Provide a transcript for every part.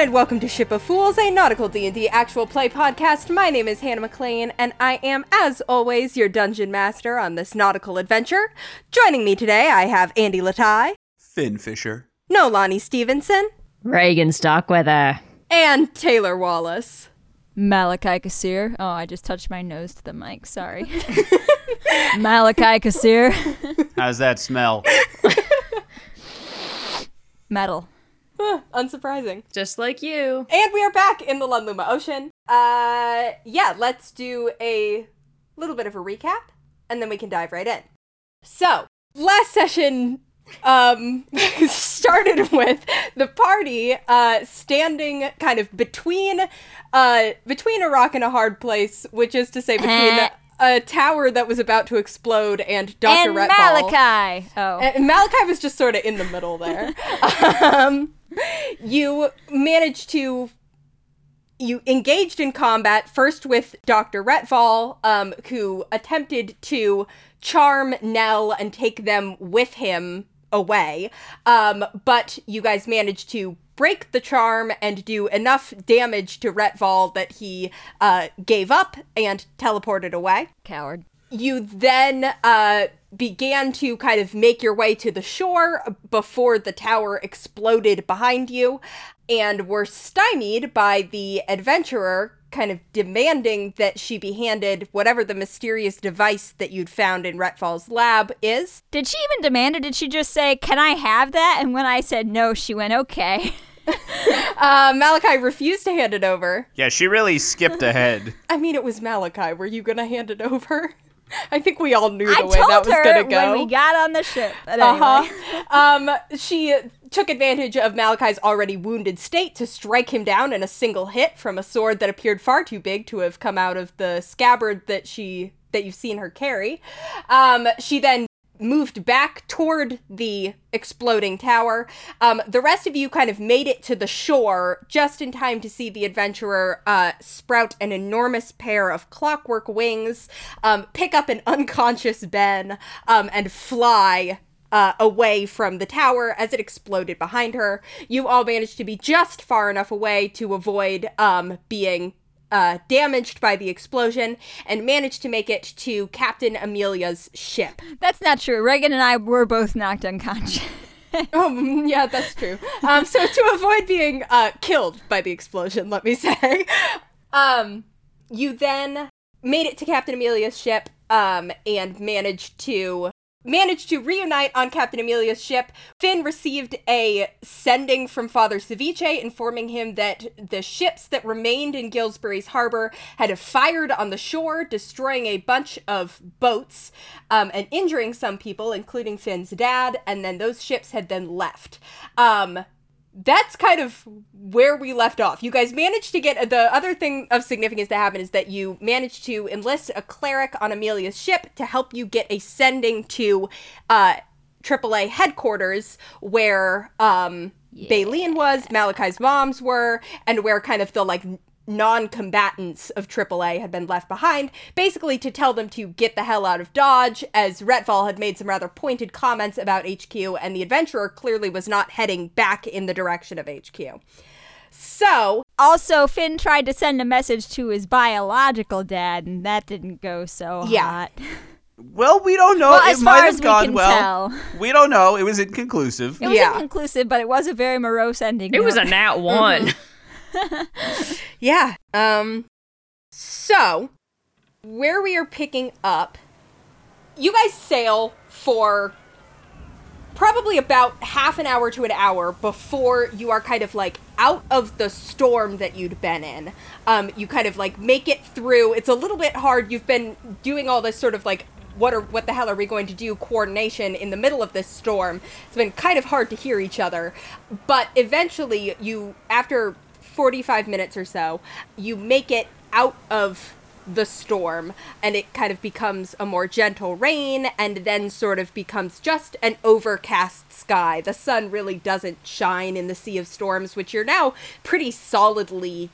Greetings and welcome to Ship of Fools, a nautical D&D actual play podcast. My name is Hannah McLean, and I am, as always, your dungeon master on this nautical adventure. Joining me today, I have Andy Latai, Finn Fisher. Nolani Stevenson, Reagan Stockweather. and Taylor Wallace. Malachi Kassir. Oh, I just touched my nose to the mic. Sorry. Malachi Kassir. How's that smell? Metal. Huh, unsurprising. Just like you. And we are back in the Lunluma Ocean. Uh, yeah, let's do a little bit of a recap, and then we can dive right in. So, last session um started with the party uh standing kind of between uh between a rock and a hard place which is to say between a tower that was about to explode and Dr. and Retball. Malachi. Oh. And Malachi was just sort of in the middle there. um, you managed to. You engaged in combat first with Dr. Retval, um, who attempted to charm Nell and take them with him away. Um, but you guys managed to break the charm and do enough damage to Retval that he uh, gave up and teleported away Coward. you then uh, began to kind of make your way to the shore before the tower exploded behind you and were stymied by the adventurer kind of demanding that she be handed whatever the mysterious device that you'd found in Retfall's lab is. Did she even demand it? Did she just say, Can I have that? And when I said no, she went, Okay. Uh, Malachi refused to hand it over. Yeah, she really skipped ahead. I mean, it was Malachi. Were you gonna hand it over? I think we all knew the I way that was gonna go. when we got on the ship. But Uh huh. um, she took advantage of Malachi's already wounded state to strike him down in a single hit from a sword that appeared far too big to have come out of the scabbard that she that you've seen her carry. Um, she then moved back toward the exploding tower. Um, the rest of you kind of made it to the shore just in time to see the adventurer uh, sprout an enormous pair of clockwork wings, um, pick up an unconscious Ben, um, and fly uh, away from the tower as it exploded behind her. You all managed to be just far enough away to avoid um, being uh, damaged by the explosion and managed to make it to Captain Amelia's ship. That's not true. Reagan and I were both knocked unconscious. Oh, mm, yeah, that's true. Um, so to avoid being uh, killed by the explosion, let me say, um, you then made it to Captain Amelia's ship um, and managed to managed to reunite on Captain Amelia's ship. Finn received a sending from Father Ceviche informing him that the ships that remained in Gillsbury's harbor had fired on the shore, destroying a bunch of boats um, and injuring some people, including Finn's dad, and then those ships had then left. Um, that's kind of where we left off. You guys managed to get the other thing of significance that happened is that you managed to enlist a cleric on Amelia's ship to help you get a sending to uh AAA headquarters where um Baleen was, Malachi's moms were, and where kind of the like non-combatants of AAA had been left behind, basically to tell them to get the hell out of Dodge, as Retval had made some rather pointed comments about HQ, and the adventurer clearly was not heading back in the direction of HQ. So, Also, Finn tried to send a message to his biological dad, and that didn't go so Yeah. hot. Well, we don't know. Well, it as might far have as we gone can well. tell. We don't know. It was inconclusive. It was Yeah. inconclusive, but it was a very morose ending. It was a nat one. Mm-hmm. yeah. Um so where we are picking up you guys sail for probably about half an hour to an hour before you are kind of like out of the storm that you'd been in. Um, you kind of like make it through. It's a little bit hard. You've been doing all this sort of like what are what the hell are we going to do coordination in the middle of this storm. It's been kind of hard to hear each other, but eventually you after 45 minutes or so, you make it out of the storm and it kind of becomes a more gentle rain and then sort of becomes just an overcast sky. The sun really doesn't shine in the sea of storms, which you're now pretty solidly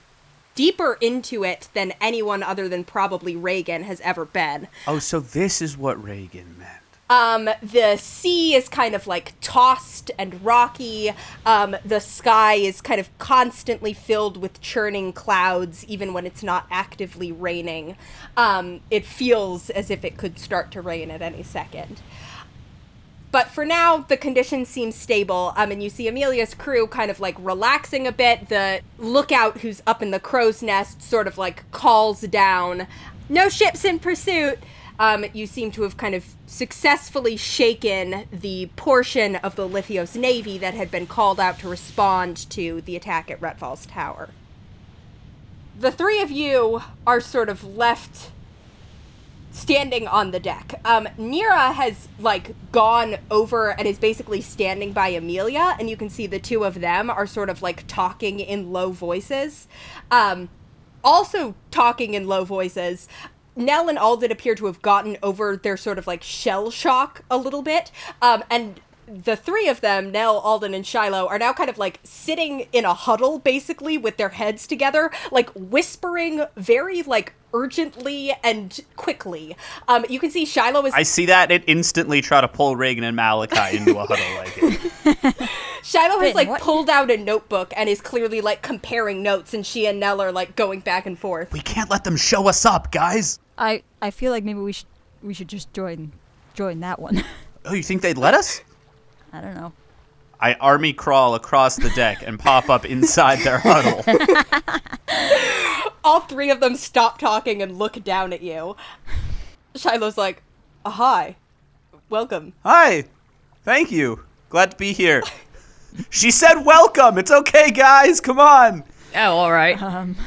deeper into it than anyone other than probably Reagan has ever been. Oh, so this is what Reagan meant. Um, the sea is kind of like tossed and rocky. Um, the sky is kind of constantly filled with churning clouds, even when it's not actively raining. Um, it feels as if it could start to rain at any second. But for now, the conditions seem stable. Um, and you see Amelia's crew kind of like relaxing a bit. The lookout who's up in the crow's nest sort of like calls down, No ships in pursuit. Um, you seem to have kind of successfully shaken the portion of the Lithios navy that had been called out to respond to the attack at Retfall's tower. The three of you are sort of left standing on the deck. Um, Nira has like gone over and is basically standing by Amelia, and you can see the two of them are sort of like talking in low voices. Um, also talking in low voices. Nell and Alden appear to have gotten over their sort of like shell shock a little bit, um, and the three of them, Nell, Alden, and Shiloh, are now kind of like sitting in a huddle, basically, with their heads together, like whispering very like urgently and quickly. Um, you can see Shiloh is I see that it instantly try to pull Reagan and Malachi into a huddle like it. Shiloh has like what- pulled out a notebook and is clearly like comparing notes, and she and Nell are like going back and forth. We can't let them show us up, guys. I I feel like maybe we should we should just join join that one. Oh, you think they'd let us? I don't know. I army crawl across the deck and pop up inside their huddle. All three of them stop talking and look down at you. Shiloh's like, "Uh, "Hi, welcome." Hi. Thank you. Glad to be here. She said welcome. It's okay, guys. Come on. Oh, all right.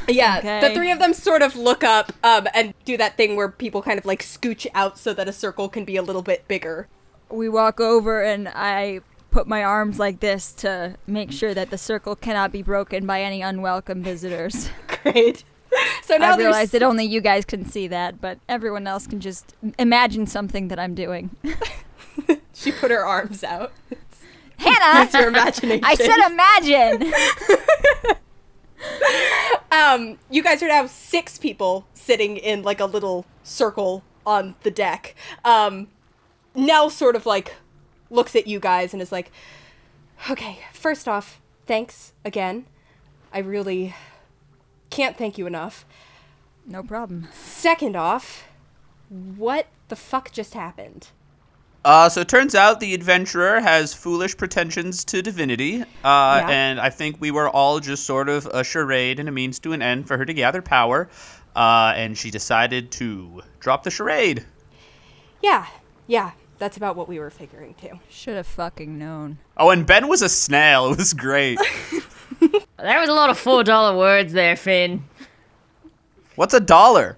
Yeah, Okay. the three of them sort of look up um, and do that thing where people kind of like scooch out so that a circle can be a little bit bigger. We walk over and I put my arms like this to make sure that the circle cannot be broken by any unwelcome visitors. Great. So now I there's realize that only you guys can see that, but everyone else can just imagine something that I'm doing. she put her arms out. Hannah, It's your imagination. I said imagine. Um, you guys are now six people sitting in like a little circle on the deck. Um, Nell sort of like looks at you guys and is like, "Okay, first off, thanks again. I really can't thank you enough. No problem. Second off, what the fuck just happened?" Uh, so it turns out the adventurer has foolish pretensions to divinity, uh, Yeah. and I think we were all just sort of a charade and a means to an end for her to gather power, uh, and she decided to drop the charade. Yeah, yeah, that's about what we were figuring too. Should have fucking known. Oh, and Ben was a snail. It was great. There was a lot of four dollar words there, Finn. What's a dollar?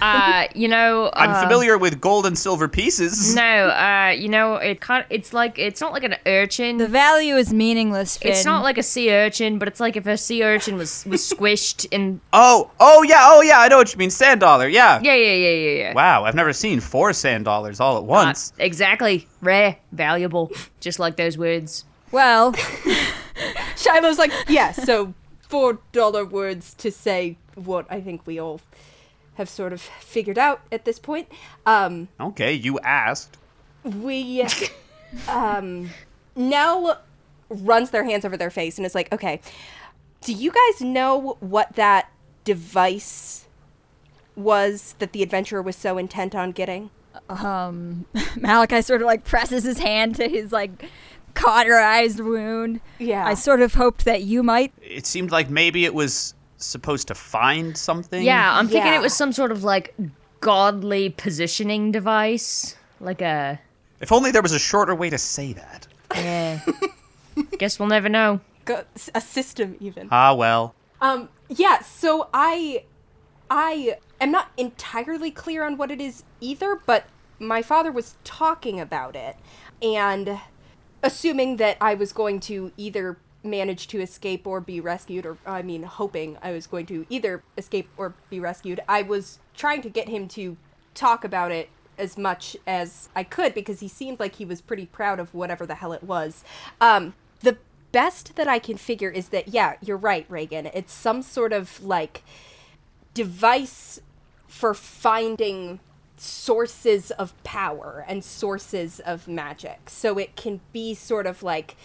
Uh, you know, I'm uh, familiar with gold and silver pieces. No, uh, you know, it kind it's like it's not like an urchin. The value is meaningless, Finn. it's not like a sea urchin, but it's like if a sea urchin was was squished in. Oh, oh yeah, oh yeah, I know what you mean. Sand dollar, yeah. Yeah, yeah, yeah, yeah, yeah. Wow, I've never seen four sand dollars all at Uh, once. exactly. Rare, valuable, just like those words. Well, Shiloh's like, yeah, so four dollar words to say what I think we all have sort of figured out at this point. Um, okay, you asked. we, um, Nell runs their hands over their face and is like, okay, do you guys know what that device was that the adventurer was so intent on getting? Malachi sort of like presses his hand to his like cauterized wound. Yeah. I sort of hoped that you might. It seemed like maybe it was supposed to find something. Yeah, I'm thinking Yeah. it was some sort of like godly positioning device, like a. If only there was a shorter way to say that. Yeah. Guess we'll never know. Go- a system even. Ah, well. Um, yeah, so I I am not entirely clear on what it is either, but my father was talking about it and assuming that I was going to either manage to escape or be rescued or I mean hoping I was going to either escape or be rescued, I was trying to get him to talk about it as much as I could because he seemed like he was pretty proud of whatever the hell it was. Um, the best that I can figure is that, yeah, you're right, Reagan. It's some sort of like device for finding sources of power and sources of magic. So it can be sort of like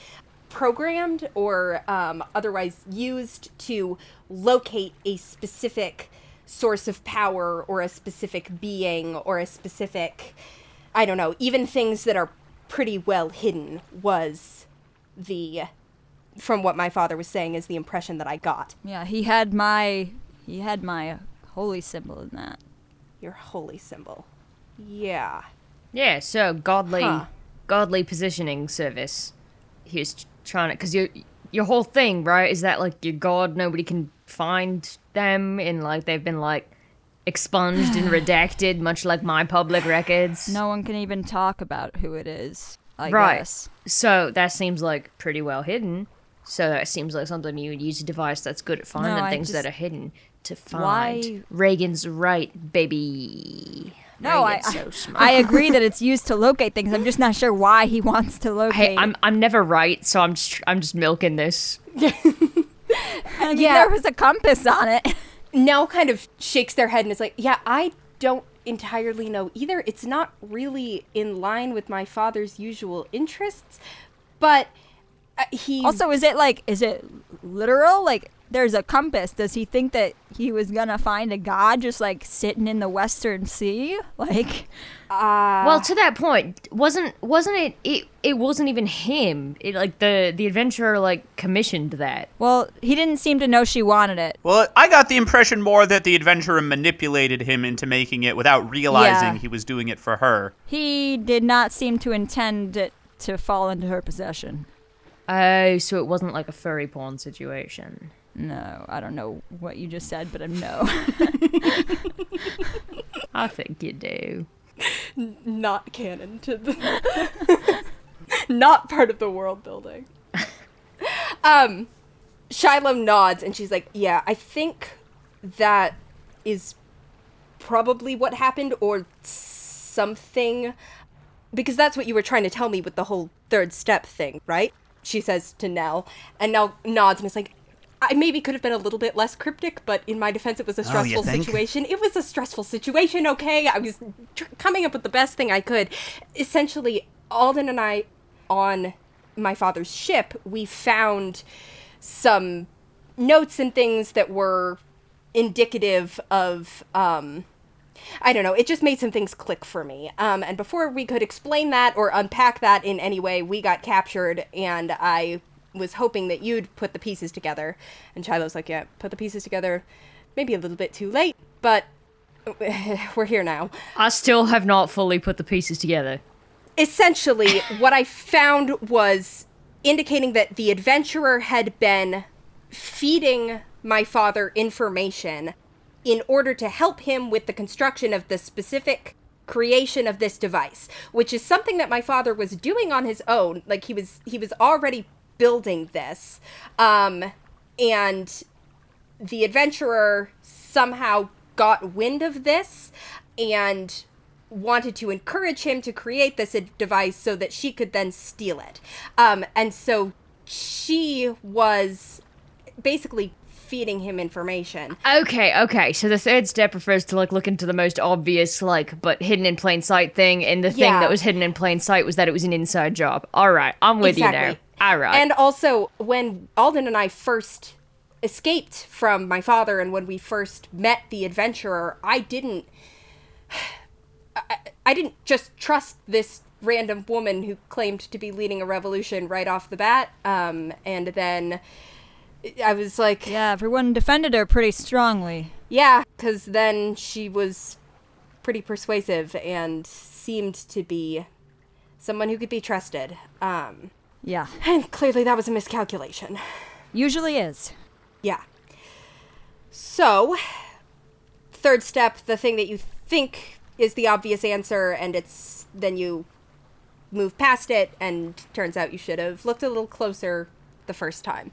programmed or um, otherwise used to locate a specific source of power or a specific being or a specific, I don't know, even things that are pretty well hidden was the, from what my father was saying, is the impression that I got. Yeah, he had my he had my holy symbol in that. Your holy symbol. Yeah. Yeah, so godly, Huh. godly positioning service. He was t- trying to, because your your whole thing, right, is that like your god, nobody can find them, and like they've been like expunged and redacted, much like my public records. No one can even talk about who it is. I Right. guess. So that seems like pretty well hidden. So that seems like something you would use a device that's good at finding I things that are hidden to find. Why- Reagan's right, baby. No, I, I, so smart. I agree that it's used to locate things. I'm just not sure why he wants to locate. Hey, I'm I'm never right, so I'm just I'm just milking this. I mean, Yeah. there was a compass on it. Nell kind of shakes their head and is like, Yeah, I don't entirely know either. It's not really in line with my father's usual interests, but uh, he. Also, is it like, is it literal? Like, there's a compass. Does he think that he was gonna find a god just like sitting in the Western Sea? Like, uh, well, to that point, wasn't wasn't it it, it wasn't even him. It like the the adventurer like commissioned that. well, he didn't seem to know she wanted it. Well, I got the impression more that the adventurer manipulated him into making it without realizing Yeah. he was doing it for her. He did not seem to intend it to fall into her possession. Oh, so it wasn't like a furry porn situation. No, I don't know what you just said, but I'm no. I think you do. not canon to the. not part of the world building. um, Shiloh nods and she's like, Yeah, I think that is probably what happened or something. Because that's what you were trying to tell me with the whole third step thing, right? She says to Nell. And Nell nods and is like, I maybe could have been a little bit less cryptic, but in my defense, it was a Oh, stressful think? situation. It was a stressful situation, okay? I was tr- coming up with the best thing I could. Essentially, Alden and I, on my father's ship, we found some notes and things that were indicative of um I don't know, it just made some things click for me. Um and before we could explain that or unpack that in any way, we got captured and I was hoping that you'd put the pieces together. And Shiloh's like, "Yeah, put the pieces together. Maybe a little bit too late, but we're here now." I still have not fully put the pieces together. essentially what i found was indicating that the adventurer had been feeding my father information in order to help him with the construction of the specific creation of this device which is something that my father was doing on his own like he was he was already building this um and the adventurer somehow got wind of this and wanted to encourage him to create this device so that she could then steal it. Um, and so she was basically feeding him information. Okay, okay. So the third step refers to like looking to the most obvious, like, but hidden in plain sight thing, and the thing Yeah. that was hidden in plain sight was that it was an inside job. All right, I'm with you now. All right. And also, when Alden and I first escaped from my father and when we first met the adventurer, I didn't. I, I didn't just trust this random woman who claimed to be leading a revolution right off the bat. Um, and then I was like, yeah, everyone defended her pretty strongly. yeah, because then she was pretty persuasive and seemed to be someone who could be trusted. Um, Yeah, and clearly that was a miscalculation. usually is. Yeah. So, third step, the thing that you think is the obvious answer, and it's then you move past it, and turns out you should have looked a little closer the first time.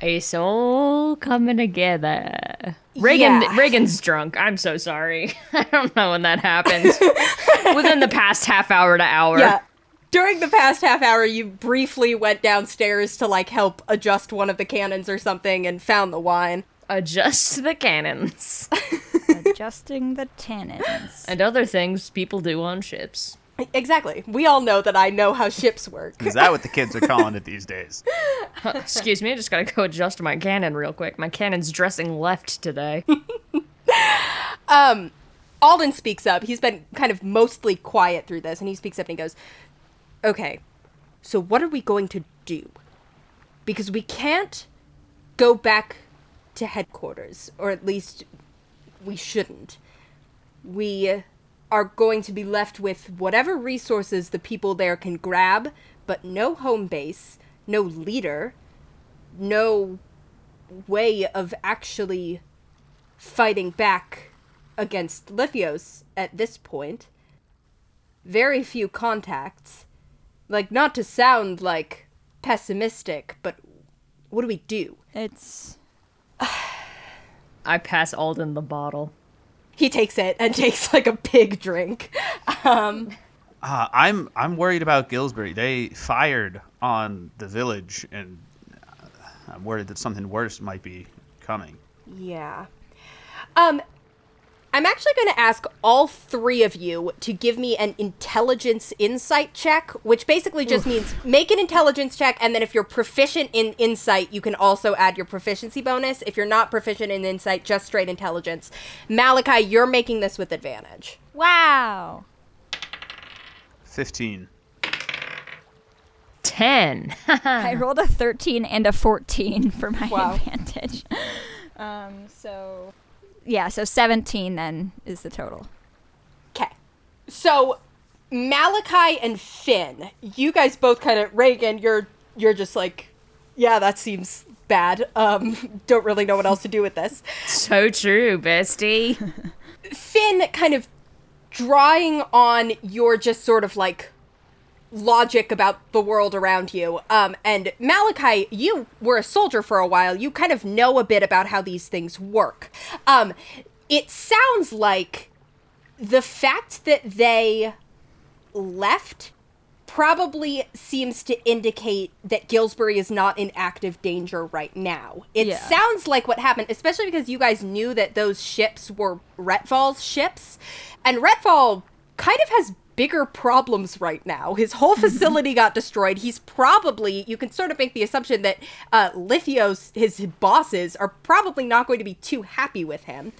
It's all coming together. Reagan, Yeah. Reagan's drunk. I'm so sorry. I don't know when that happened. Within the past half hour to hour. Yeah. During the past half hour, you briefly went downstairs to like help adjust one of the cannons or something and found the wine. Adjust the cannons. Adjusting the tannins. And other things people do on ships. Exactly. We all know that I know how ships work. Is that what the kids are calling it these days? Excuse me, I just gotta go adjust my cannon real quick. My cannon's dressing left today. um, Alden speaks up. He's been kind of mostly quiet through this, and he speaks up and he goes, Okay, so what are we going to do? Because we can't go back to headquarters, or at least we shouldn't. We are going to be left with whatever resources the people there can grab, but no home base, no leader, no way of actually fighting back against Lithios at this point. Very few contacts. Like, not to sound like pessimistic, but what do we do? It's I pass Alden the bottle. He takes it and takes like a big drink. Um, Uh, I'm I'm worried about Gillsbury. They fired on the village, and uh, I'm worried that something worse might be coming. yeah. Um, I'm actually going to ask all three of you to give me an intelligence insight check, which basically just means make an intelligence check, and then if you're proficient in insight, you can also add your proficiency bonus. If you're not proficient in insight, just straight intelligence. Malachi, you're making this with advantage. wow. Fifteen. Ten. I rolled a 13 and a 14 for my Wow. advantage. Um, so yeah, so 17 then is the total. Okay. So Malachi and Finn, you guys both kind of Reagan, you're you're just like, yeah, that seems bad. Um, don't really know what else to do with this. so true, bestie. Finn kind of drawing on your just sort of like logic about the world around you. Um, and Malachi, you were a soldier for a while. You kind of know a bit about how these things work. Um, it sounds like the fact that they left probably seems to indicate that Gillsbury is not in active danger right now. It Yeah. sounds like what happened, especially because you guys knew that those ships were Retfall's ships, and Retfall kind of has bigger problems right now. His whole facility got destroyed. He's probably you can sort of make the assumption that uh, Lithios, his bosses, are probably not going to be too happy with him,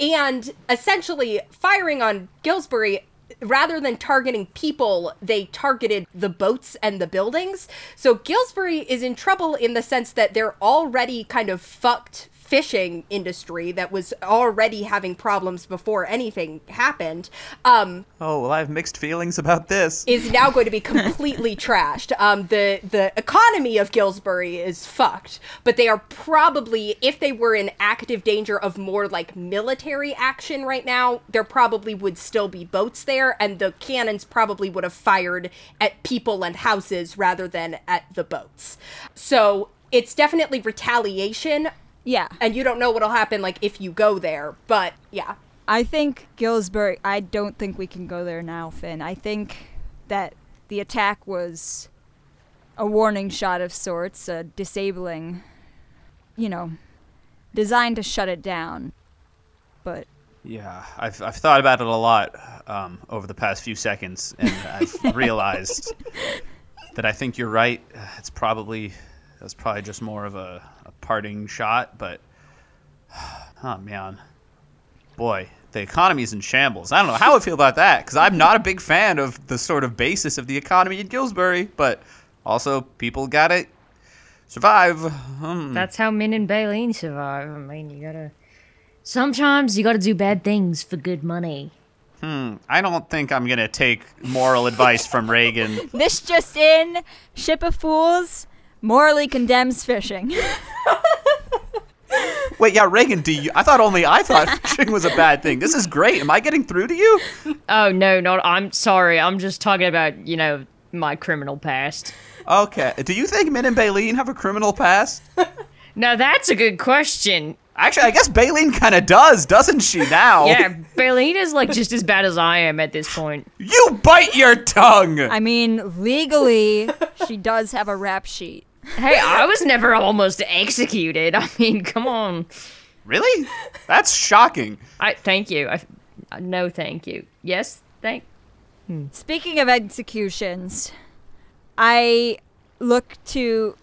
and essentially firing on Gillsbury rather than targeting people, they targeted the boats and the buildings. So Gillsbury is in trouble in the sense that they're already kind of fucked fishing industry that was already having problems before anything happened. Um, Oh well, I have mixed feelings about this. is now going to be completely trashed. Um, the the economy of Gillsbury is fucked, but they are probably, if they were in active danger of more like military action right now, there probably would still be boats there, and the cannons probably would have fired at people and houses rather than at the boats. So it's definitely retaliation, Yeah. and you don't know what'll happen like if you go there, but yeah. I think Gillsbury, I don't think we can go there now, Finn. I think that the attack was a warning shot of sorts, a disabling, you know, designed to shut it down. But Yeah, I've I've thought about it a lot um, over the past few seconds, and I've realized that I think you're right. It's probably that's probably just more of a, a parting shot, but oh man, boy, the economy's in shambles. I don't know how I feel about that because I'm not a big fan of the sort of basis of the economy in Gillsbury, but also people gotta survive. Hmm. That's how Min and Baleen survive. I mean, you gotta. Sometimes you gotta do bad things for good money. Hmm. I don't think I'm gonna take moral advice from Reagan. this just in Ship of Fools morally condemns fishing. Wait, yeah, Reagan, do you? I thought only I thought fishing was a bad thing. This is great. Am I getting through to you? Oh no, not. I'm sorry. I'm just talking about you know my criminal past. Okay. Do you think Min and Baleen have a criminal past? Now that's a good question. Actually, I guess Baleen kind of does, doesn't she? Now. Yeah, Baleen is like just as bad as I am at this point. You bite your tongue. I mean, legally, she does have a rap sheet. Hey, I was never almost executed. I mean, come on. Really? That's shocking. I thank you. I no thank you. Yes, thank. Speaking of executions, I look to,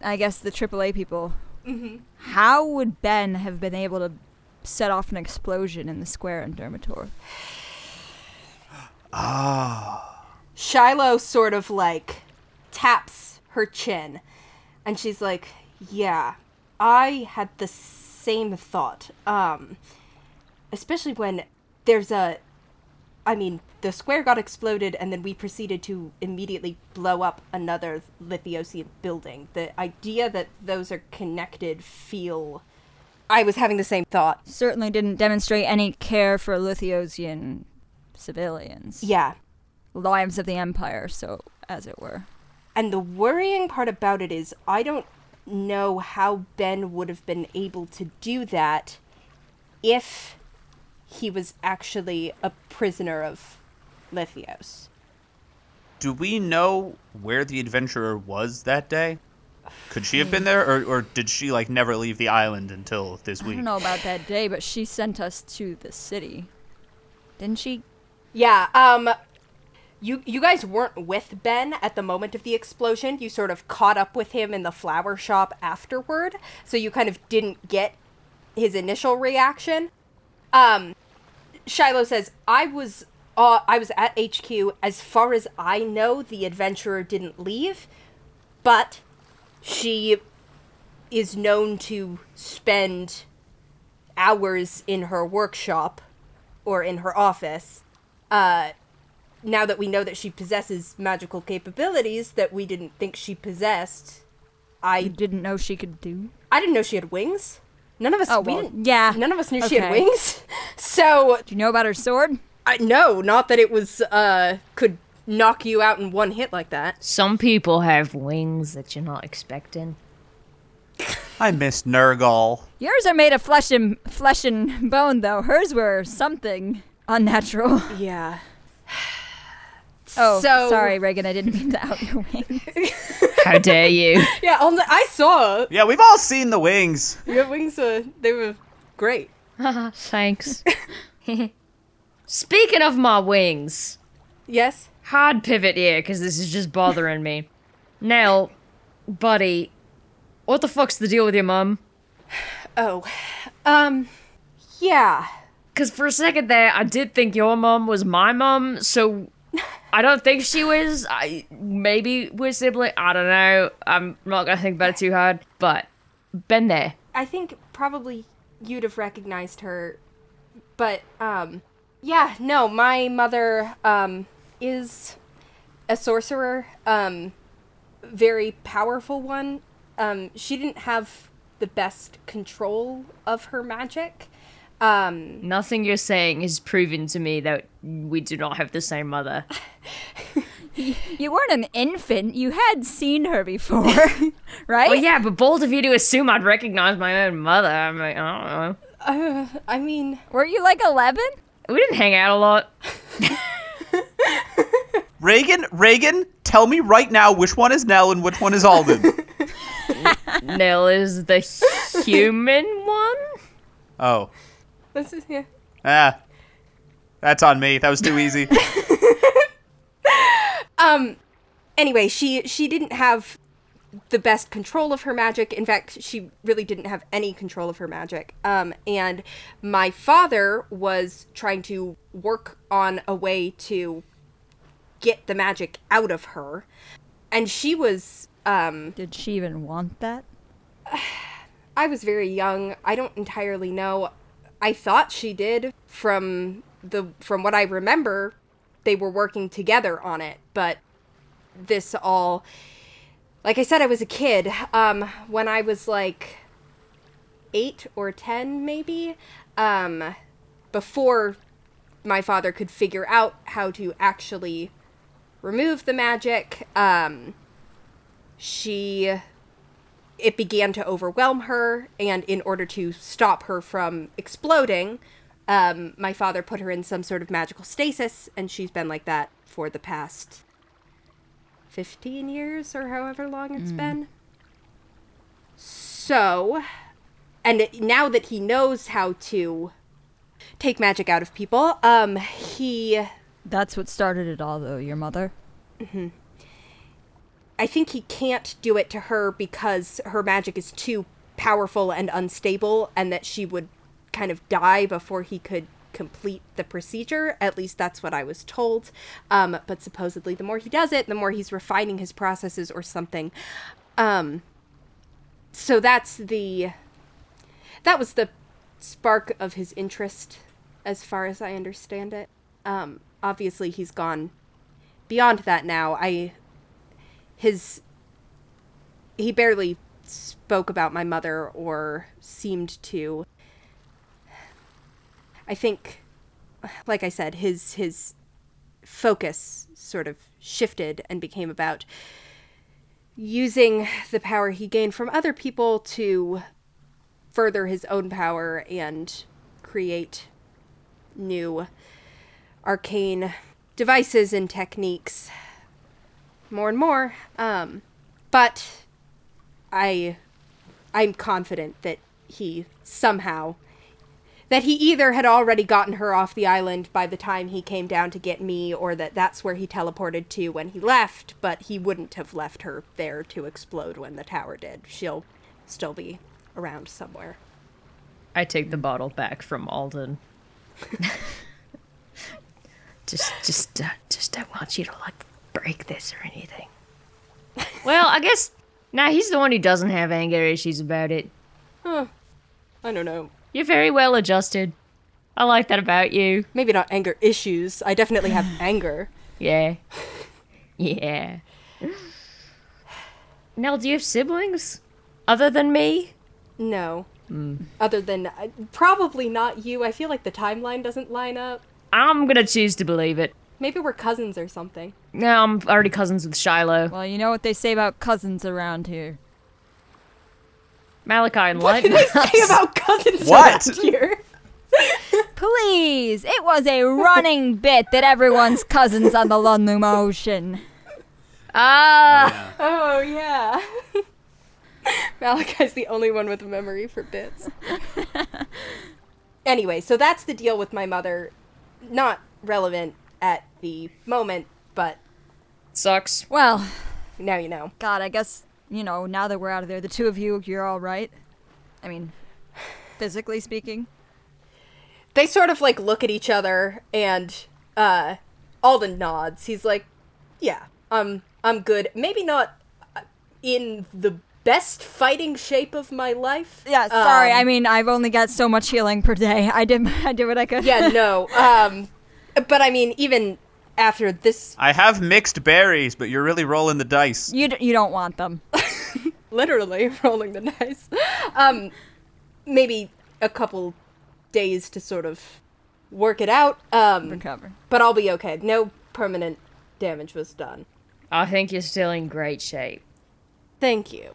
I guess, the AAA people. How would Ben have been able to set off an explosion in the square in Dermator? Ah. Shiloh sort of like taps her chin and she's like, "Yeah, I had the same thought. Um especially when there's a I mean, the square got exploded and then we proceeded to immediately blow up another Lithiosian building. The idea that those are connected feel I was having the same thought. Certainly didn't demonstrate any care for Lithiosian civilians. Yeah. Lives of the Empire, so as it were. And the worrying part about it is, I don't know how Ben would have been able to do that if he was actually a prisoner of Lithios. Do we know where the adventurer was that day? Could she have been there, or, or did she like never leave the island until this week? I don't know about that day, but she sent us to the city. Didn't she? Yeah, um you you guys weren't with Ben at the moment of the explosion. You sort of caught up with him in the flower shop afterward, so you kind of didn't get his initial reaction. Um Shiloh says, "I was uh, I was at HQ. As far as I know, the adventurer didn't leave, but she is known to spend hours in her workshop or in her office. Uh, now that we know that she possesses magical capabilities that we didn't think she possessed, You I didn't know she could do? I didn't know she had wings. None of us. Oh, we well, didn't- yeah. None of us knew she had wings. So Do you know about her sword? I no, not that it was uh could knock you out in one hit like that. Some people have wings that you're not expecting. I miss Nurgle. Yours are made of flesh and flesh and bone, though. Hers were something unnatural. Yeah. Oh, So- sorry, Reagan. I didn't mean to out your wing. How dare you? Yeah, only I saw Yeah, we've all seen the wings. your wings. Uh, they were great. Thanks. Speaking of my wings, Yes. hard pivot here because this is just bothering me. Now, buddy, what the fuck's the deal with your mum? Oh. Um. Yeah. Because for a second there, I did think your mum was my mum, so I don't think she was. I maybe we're sibling. I don't know. I'm not gonna think about it too hard, but been there. I think probably you'd have recognized her, but um, yeah, no, my mother um is a sorcerer, um, very powerful one. Um, she didn't have the best control of her magic. Um, Nothing you're saying has proven to me that we do not have the same mother. you weren't an infant. You had seen her before, right? Well, yeah, but bold of you to assume I'd recognize my own mother. I'm like, I don't know. uh, I mean, Were you like 11? We didn't hang out a lot. Reagan, Reagan, tell me right now which one is Nell and which one is Alden. Nell is the human one. oh, this is yeah. ah, that's on me. That was too easy. Um, anyway, she she didn't have the best control of her magic. In fact, she really didn't have any control of her magic. Um, and my father was trying to work on a way to get the magic out of her, and she was um Did she even want that? I was very young. I don't entirely know. I thought she did from the from what I remember. They were working together on it, but this all like I said I was a kid um when I was like 8 or 10 maybe um before my father could figure out how to actually remove the magic um she it began to overwhelm her, and in order to stop her from exploding, um, my father put her in some sort of magical stasis, and she's been like that for the past 15 years or however long it's been. So, and now that he knows how to take magic out of people, um, he That's what started it all, though. Your mother. I think he can't do it to her because her magic is too powerful and unstable, and that she would kind of die before he could complete the procedure. At least that's what I was told. Um, but supposedly, the more he does it, the more he's refining his processes or something. Um, so that's the. That was the spark of his interest, as far as I understand it. Um, obviously, he's gone beyond that now. I his he barely spoke about my mother or seemed to. I think like i said his his focus sort of shifted and became about using the power he gained from other people to further his own power and create new arcane devices and techniques more and more. Um, but I, I'm confident that he somehow, that he either had already gotten her off the island by the time he came down to get me, or that that's where he teleported to when he left. But he wouldn't have left her there to explode when the tower did. She'll still be around somewhere. I take the bottle back from Alden. just, just, uh, just don't want you to like break this or anything. well, I guess nah. He's the one who doesn't have anger issues about it. Huh. I don't know. You're very well adjusted. I like that about you. Maybe not anger issues. I definitely have anger. Yeah. Yeah. Nell, do you have siblings other than me? No. Other than uh, probably not you. I feel like the timeline doesn't line up. I'm gonna choose to believe it. Maybe we're cousins or something. No, I'm already cousins with Shiloh. Well, you know what they say about cousins around here. Malachi and What did Lightning. I say about cousins What? around here? Please! It was a running bit that everyone's cousins on the Lundloom Ocean. Ah, Oh yeah. Malachi's the only one with a memory for bits. anyway, so that's the deal with my mother. Not relevant at the moment, but sucks. Well, now you know. God, I guess, you know, now that we're out of there, the two of you, you're all right. I mean, physically speaking. they sort of like look at each other and uh Alden nods. He's like, "Yeah, I'm I'm good. Maybe not uh, in the best fighting shape of my life." Yeah, sorry. Um, I mean, I've only got so much healing per day. I did I did what I could. Yeah, no. Um but I mean even after this I have mixed berries, but you're really rolling the dice. You, d- you don't want them. literally rolling the dice. Um maybe a couple days to sort of work it out. Um Recover. but I'll be okay. No permanent damage was done. I think you're still in great shape. Thank you.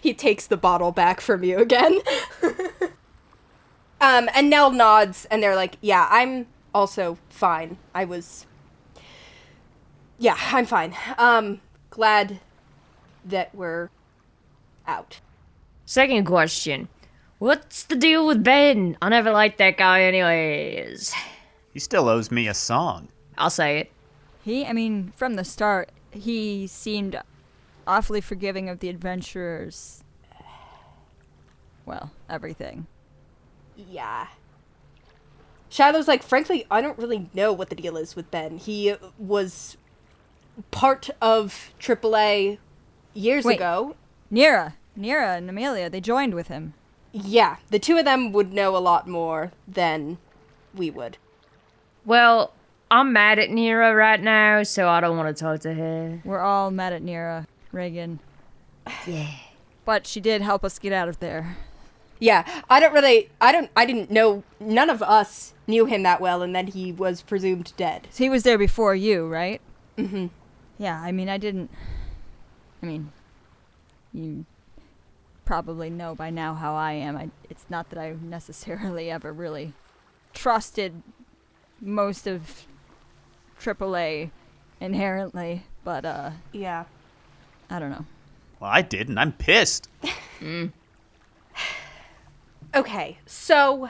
He takes the bottle back from you again. um, and Nell nods, and they're like, "Yeah, I'm also fine. I was, yeah, I'm fine. Um, glad that we're out." Second question. What's the deal with Ben? I never liked that guy anyways. He still owes me a song. I'll say it. He, I mean, from the start, he seemed awfully forgiving of the adventurers. Well, everything. Yeah. Shadow's like, frankly, I don't really know what the deal is with Ben. He was part of AAA years Wait. ago. Nira, Nira and Amelia, they joined with him. Yeah, the two of them would know a lot more than we would. Well, I'm mad at Nira right now, so I don't want to talk to her. We're all mad at Nira, Reagan. Yeah. But she did help us get out of there. Yeah, I don't really, I don't, I didn't know, none of us knew him that well, and then he was presumed dead. So he was there before you, right? Mm-hmm. Yeah, I mean, I didn't. I mean, you probably know by now how I am. I, it's not that I necessarily ever really trusted most of AAA inherently, but uh, Yeah. I don't know. Well, I didn't. I'm pissed. Okay, so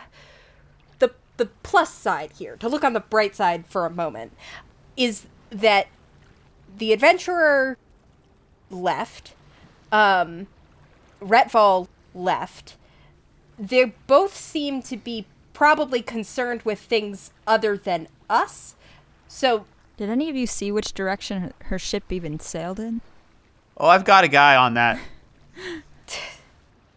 the the plus side here, to look on the bright side for a moment, is that the adventurer left, um, Retval left. They both seem to be probably concerned with things other than us. So Did any of you see which direction her, her ship even sailed in? Oh, I've got a guy on that.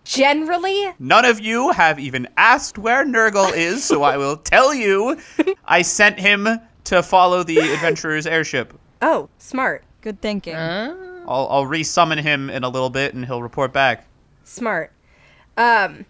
generally, None of you have even asked where Nurgle is, so I will tell you. I sent him to follow the adventurer's airship. oh, smart. Good thinking. I'll, I'll resummon him in a little bit, and he'll report back. Smart. Um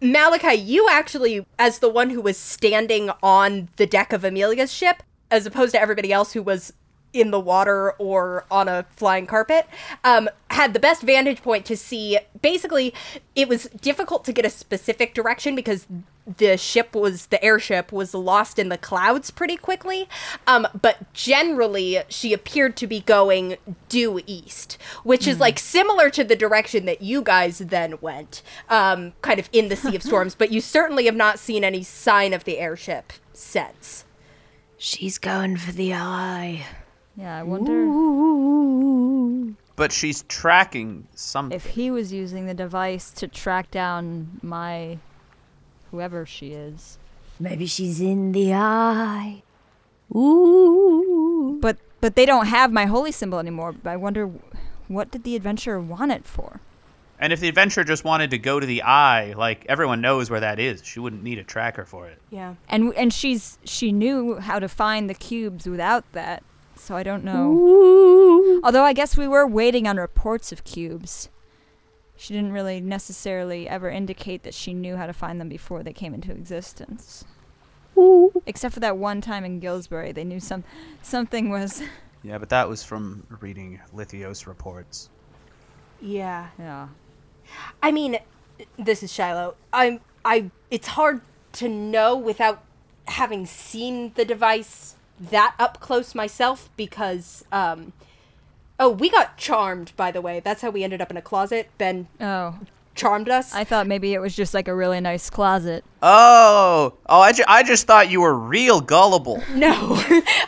Malachi, you actually, as the one who was standing on the deck of Amelia's ship, as opposed to everybody else who was in the water or on a flying carpet, um, had the best vantage point to see. Basically, it was difficult to get a specific direction because the ship was the airship was lost in the clouds pretty quickly. Um, but generally, she appeared to be going due east, which is like similar to the direction that you guys then went, um, kind of in the Sea of Storms. but you certainly have not seen any sign of the airship since. She's going for the eye. Yeah, I wonder But she's tracking something. if he was using the device to track down my whoever she is. Maybe she's in the eye. Ooh. But but they don't have my holy symbol anymore. I wonder what did the adventurer want it for? And if the adventurer just wanted to go to the eye, like everyone knows where that is, she wouldn't need a tracker for it. Yeah. And and she's she knew how to find the cubes without that. So I don't know. Although I guess we were waiting on reports of cubes. She didn't really necessarily ever indicate that she knew how to find them before they came into existence. Except for that one time in Gillsbury, they knew some something was Yeah, but that was from reading Lithios reports. Yeah. yeah. I mean, this is Shiloh. I'm I it's hard to know without having seen the device that up close myself because um Oh, we got charmed by the way. That's how we ended up in a closet. Ben Oh, charmed us. I thought maybe it was just like a really nice closet. Oh, oh! I, ju- I just thought you were real gullible. no.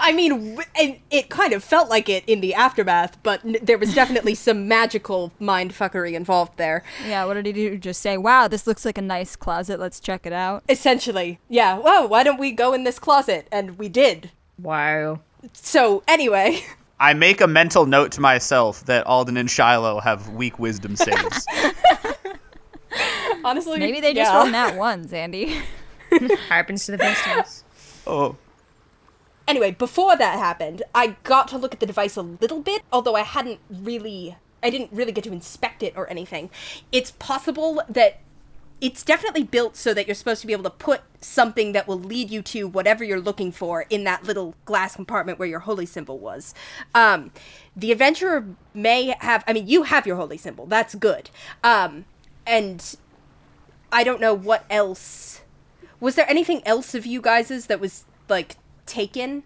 I mean, w- and it kind of felt like it in the aftermath, but n- there was definitely some magical mindfuckery involved there. Yeah, what did he do? Just say, "Wow, this looks like a nice closet. Let's check it out." Essentially. Yeah. Whoa, why don't we go in this closet? And we did. Wow. So, anyway, I make a mental note to myself that Alden and Shiloh have weak wisdom saves. honestly, Maybe they just yeah. rolled that ones, Andy. Happens to the best of us. oh, Anyway, before that happened, I got to look at the device a little bit, although I hadn't really I didn't really get to inspect it or anything. It's possible that it's definitely built so that you're supposed to be able to put something that will lead you to whatever you're looking for in that little glass compartment where your holy symbol was. Um, the adventurer may have, I mean, you have your holy symbol. That's good. Um, and I don't know what else. Was there anything else of you guys's that was like taken?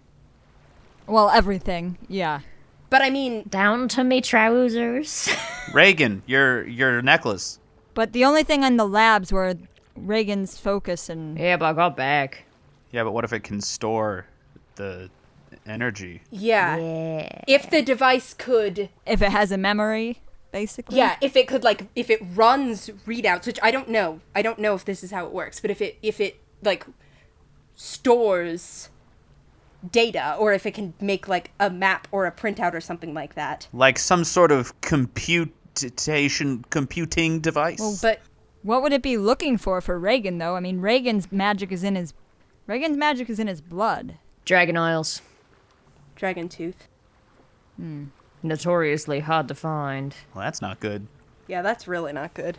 Well, everything. Yeah. But I mean, Down to me trousers. Reagan, your your necklace. But the only thing in the labs were Reagan's focus and yeah, but I got back. Yeah, but what if it can store the energy? yeah. Yeah. If the device could if it has a memory, basically. Yeah, if it could like if it runs readouts, which I don't know. I don't know if this is how it works, but if it if it like stores data or if it can make like a map or a printout or something like that. Like some sort of computation computing device. But What would it be looking for for Reagan though? I mean, Reagan's magic is in his Reagan's magic is in his blood. Dragon Isles. Dragon Tooth. Hmm. Notoriously hard to find. well, that's not good. Yeah, that's really not good.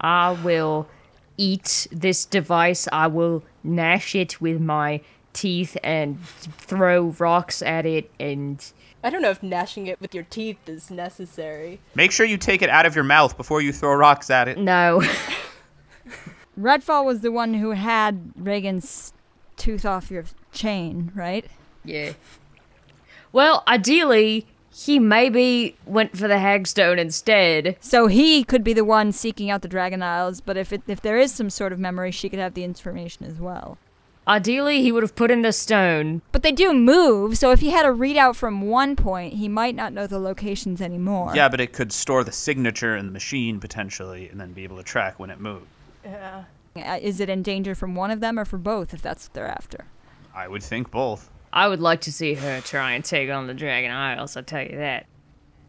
I will eat this device. I will gnash it with my teeth and throw rocks at it and I don't know if gnashing it with your teeth is necessary. Make sure you take it out of your mouth before you throw rocks at it. no. Redfall was the one who had Reagan's tooth off your chain, right? yeah. Well, ideally, he maybe went for the Hagstone instead. So he could be the one seeking out the Dragon Isles, but if it, if there is some sort of memory, she could have the information as well. Ideally, he would have put in the stone. But they do move, so if he had a readout from one point, he might not know the locations anymore. Yeah, but it could store the signature in the machine potentially, and then be able to track when it moved. Uh, Is it in danger from one of them or for both, if that's what they're after? I would think both. I would like to see her try and take on the Dragon Isles, I'll tell you that.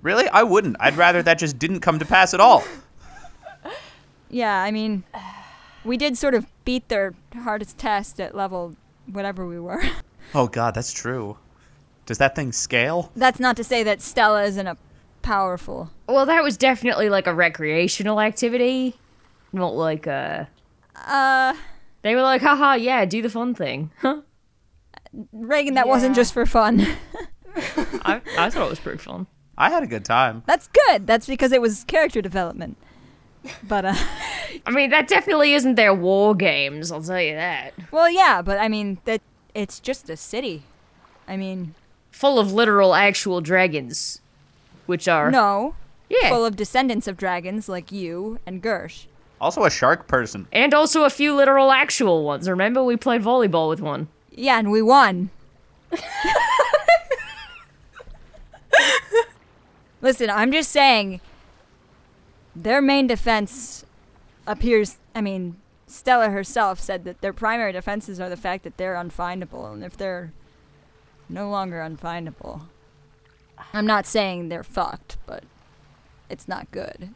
Really, I wouldn't. I'd rather that just didn't come to pass at all. Yeah, I mean, we did sort of beat their hardest test at level whatever we were. Oh God, that's true. Does that thing scale? That's not to say that Stella isn't a powerful. Well, that was definitely like a recreational activity, not like a. Uh, They were like, haha, yeah, do the fun thing. Huh? Reagan, that wasn't just for fun. I, I thought it was pretty fun. I had a good time. That's good. That's because it was character development. But uh, I mean, that definitely isn't their war games, I'll tell you that. well, yeah. But I mean, that it's just a city. I mean, Full of literal, actual dragons, which are. no, Yeah. full of descendants of dragons like you and Gersh. Also, a shark person. and also a few literal, actual ones. Remember, we played volleyball with one. Yeah, and we won. Listen, I'm just saying their main defense appears I mean, Stella herself said that their primary defenses are the fact that they're unfindable and if they're no longer unfindable. I'm not saying they're fucked, but it's not good.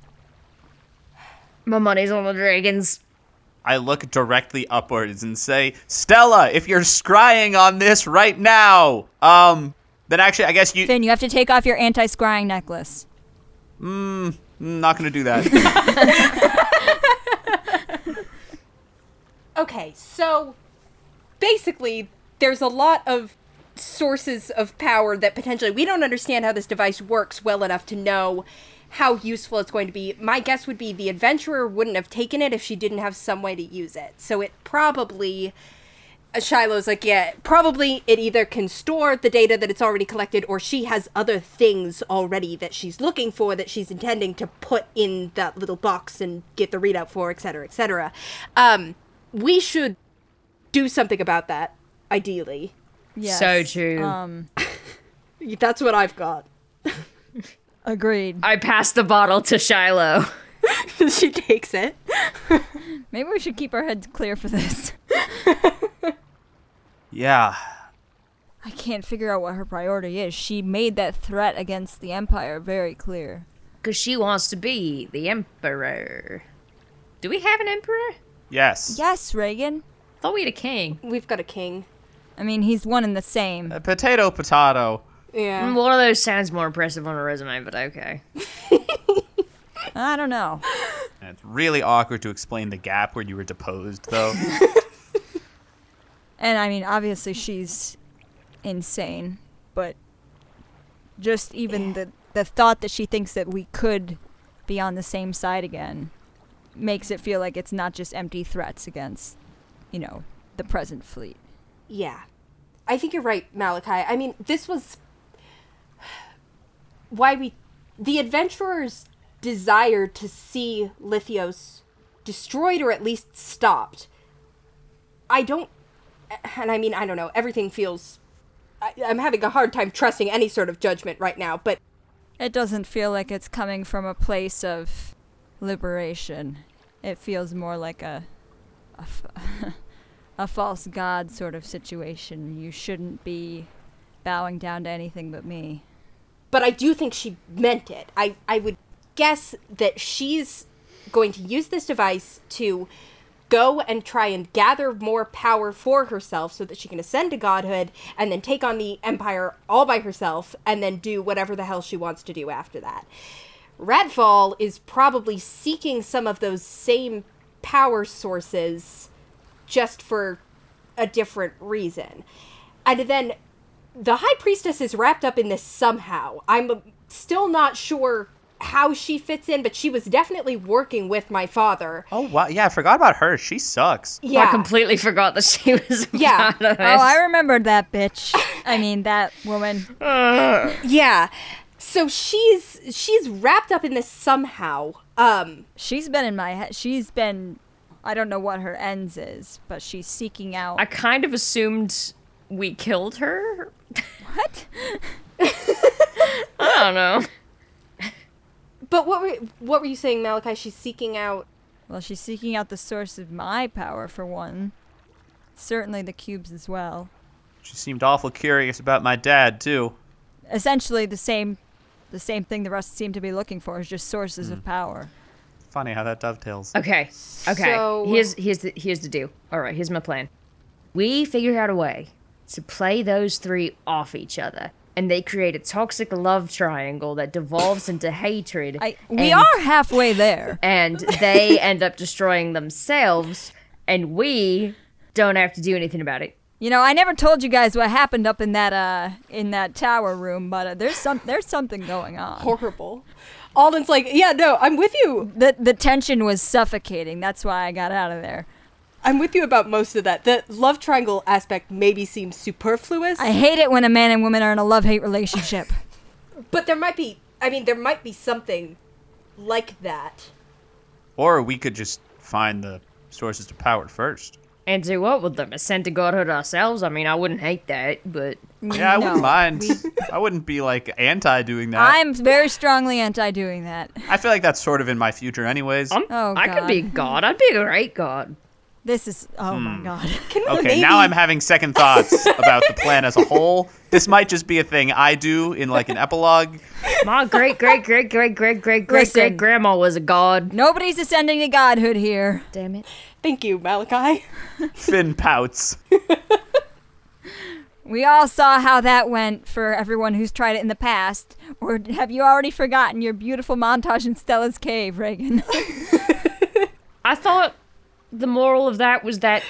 My money's on the dragons. I look directly upwards and say, Stella, if you're scrying on this right now, um, then actually, I guess you. Finn, you have to take off your anti-scrying necklace. Mm, not gonna do that. Okay, so basically, there's a lot of sources of power that potentially we don't understand how this device works well enough to know how useful it's going to be. My guess would be the adventurer wouldn't have taken it if she didn't have some way to use it. So it probably. Uh, Shiloh's like, yeah, probably it either can store the data that it's already collected or she has other things already that she's looking for that she's intending to put in that little box and get the readout for, et cetera, et cetera. Um, we should do something about that, ideally. Yes. So true. Um, That's what I've got. agreed. I pass the bottle to Shiloh. she takes it. Maybe we should keep our heads clear for this. Yeah. I can't figure out what her priority is. She made that threat against the Empire very clear. Because she wants to be the Emperor. Do we have an Emperor? Yes. Yes, Reagan. thought we had a king. We've got a king. I mean, he's one and the same. Uh, potato, potato. Yeah. Mm, One of those sounds more impressive on a resume, but okay. I don't know. And it's really awkward to explain the gap where you were deposed, though. And I mean, obviously she's insane, but just even the the thought that she thinks that we could be on the same side again makes it feel like it's not just empty threats against, you know, the present fleet. Yeah. I think you're right, Malachi. I mean, this was why we the adventurers desire to see Lithios destroyed or at least stopped. I don't and I mean, I don't know, everything feels I, I'm having a hard time trusting any sort of judgment right now, but It doesn't feel like it's coming from a place of liberation. It feels more like a a, f- a false god sort of situation. You shouldn't be bowing down to anything but me. but I do think she meant it. I, I would guess that she's going to use this device to go and try and gather more power for herself so that she can ascend to godhood and then take on the empire all by herself and then do whatever the hell she wants to do after that. Radfall is probably seeking some of those same power sources just for a different reason. And then the high priestess is wrapped up in this somehow. I'm still not sure how she fits in, but she was definitely working with my father. oh, wow. Yeah, I forgot about her. She sucks. Yeah, I completely forgot that she was Yeah. part of Oh, I this. remembered that bitch. I mean, that woman. yeah. so she's she's wrapped up in this somehow. Um, She's been in my head. She's been. I don't know what her ends is, but she's seeking out. I kind of assumed we killed her. what? I don't know. But what were what were you saying, Malachi? She's seeking out. Well, she's seeking out the source of my power, for one. Certainly the cubes as well. She seemed awful curious about my dad too. Essentially the same, the same thing the rest seem to be looking for is just sources Hmm. of power. Funny how that dovetails. Okay. Okay. So- Here's here's the here's the deal. All right. Here's my plan. We figure out a way to play those three off each other, and they create a toxic love triangle that devolves into hatred. I we and- are halfway there. and they end up destroying themselves, and we don't have to do anything about it. You know, I never told you guys what happened up in that uh in that tower room, but uh, there's some there's something going on. Horrible. Alden's like, yeah, no, I'm with you. The the tension was suffocating. That's why I got out of there. I'm with you about most of that. The love triangle aspect maybe seems superfluous, I hate it when a man and woman are in a love hate relationship. but there might be. I mean, there might be something like that. Or we could just find the sources of power first. And do what with them? Ascend to godhood ourselves? I mean, I wouldn't hate that, but Yeah, I No, wouldn't mind. we- I wouldn't be like anti doing that. I'm very strongly anti doing that. I feel like that's sort of in my future, anyways. I'm, Oh, I could be God. god. I'd be a great god. This is oh my hmm. god. Can Okay, maybe? now I'm having second thoughts about the plan as a whole. This might just be a thing I do in like an epilogue. My great great great great great great great great grandma was a god. Nobody's ascending to godhood here. Damn it. Thank you, Malachi. Finn pouts. We all saw how that went for everyone who's tried it in the past. Or have you already forgotten your beautiful montage in Stella's cave, Reagan? I thought the moral of that was that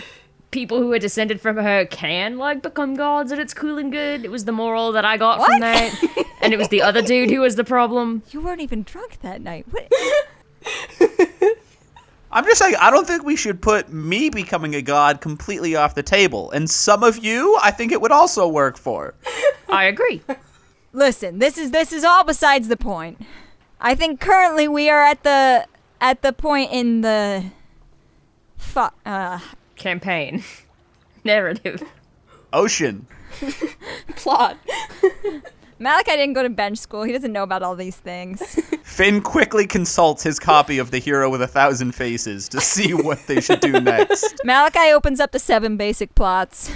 people who are descended from her can like become gods and it's cool and good. It was the moral that I got from that. and it was the other dude who was the problem. you weren't even drunk that night. What? I'm just saying, I don't think we should put me becoming a god completely off the table. And some of you, I think it would also work for. I agree. Listen, this is this is all besides the point. I think currently we are at the at the point in the fu- uh Campaign. Narrative. Ocean. Plot. Malachi didn't go to bench school. He doesn't know about all these things. Finn quickly consults his copy of The Hero with a Thousand Faces to see what they should do next. Malachi opens up the seven basic plots.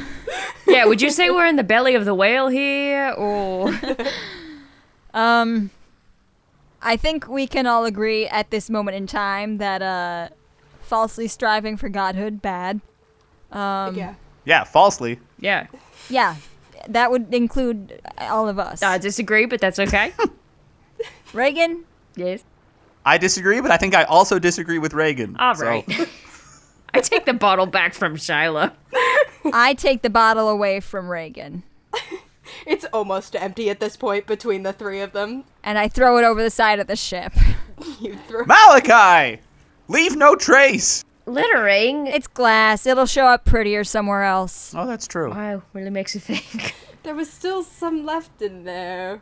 Yeah, would you say we're in the belly of the whale here or Um, I think we can all agree at this moment in time that uh, falsely striving for godhood bad. Um, yeah. Yeah, falsely. Yeah. yeah, that would include all of us. I disagree, but that's okay. Reagan, yes. I disagree, but I think I also disagree with Reagan. All So- right. I take the bottle back from Shiloh. I take the bottle away from Reagan It's almost empty at this point between the three of them. and I throw it over the side of the ship. You throw. Malachi! Leave no trace! Littering. It's glass. It'll show up prettier somewhere else. Oh, that's true. Wow, really makes you think. There was still some left in there.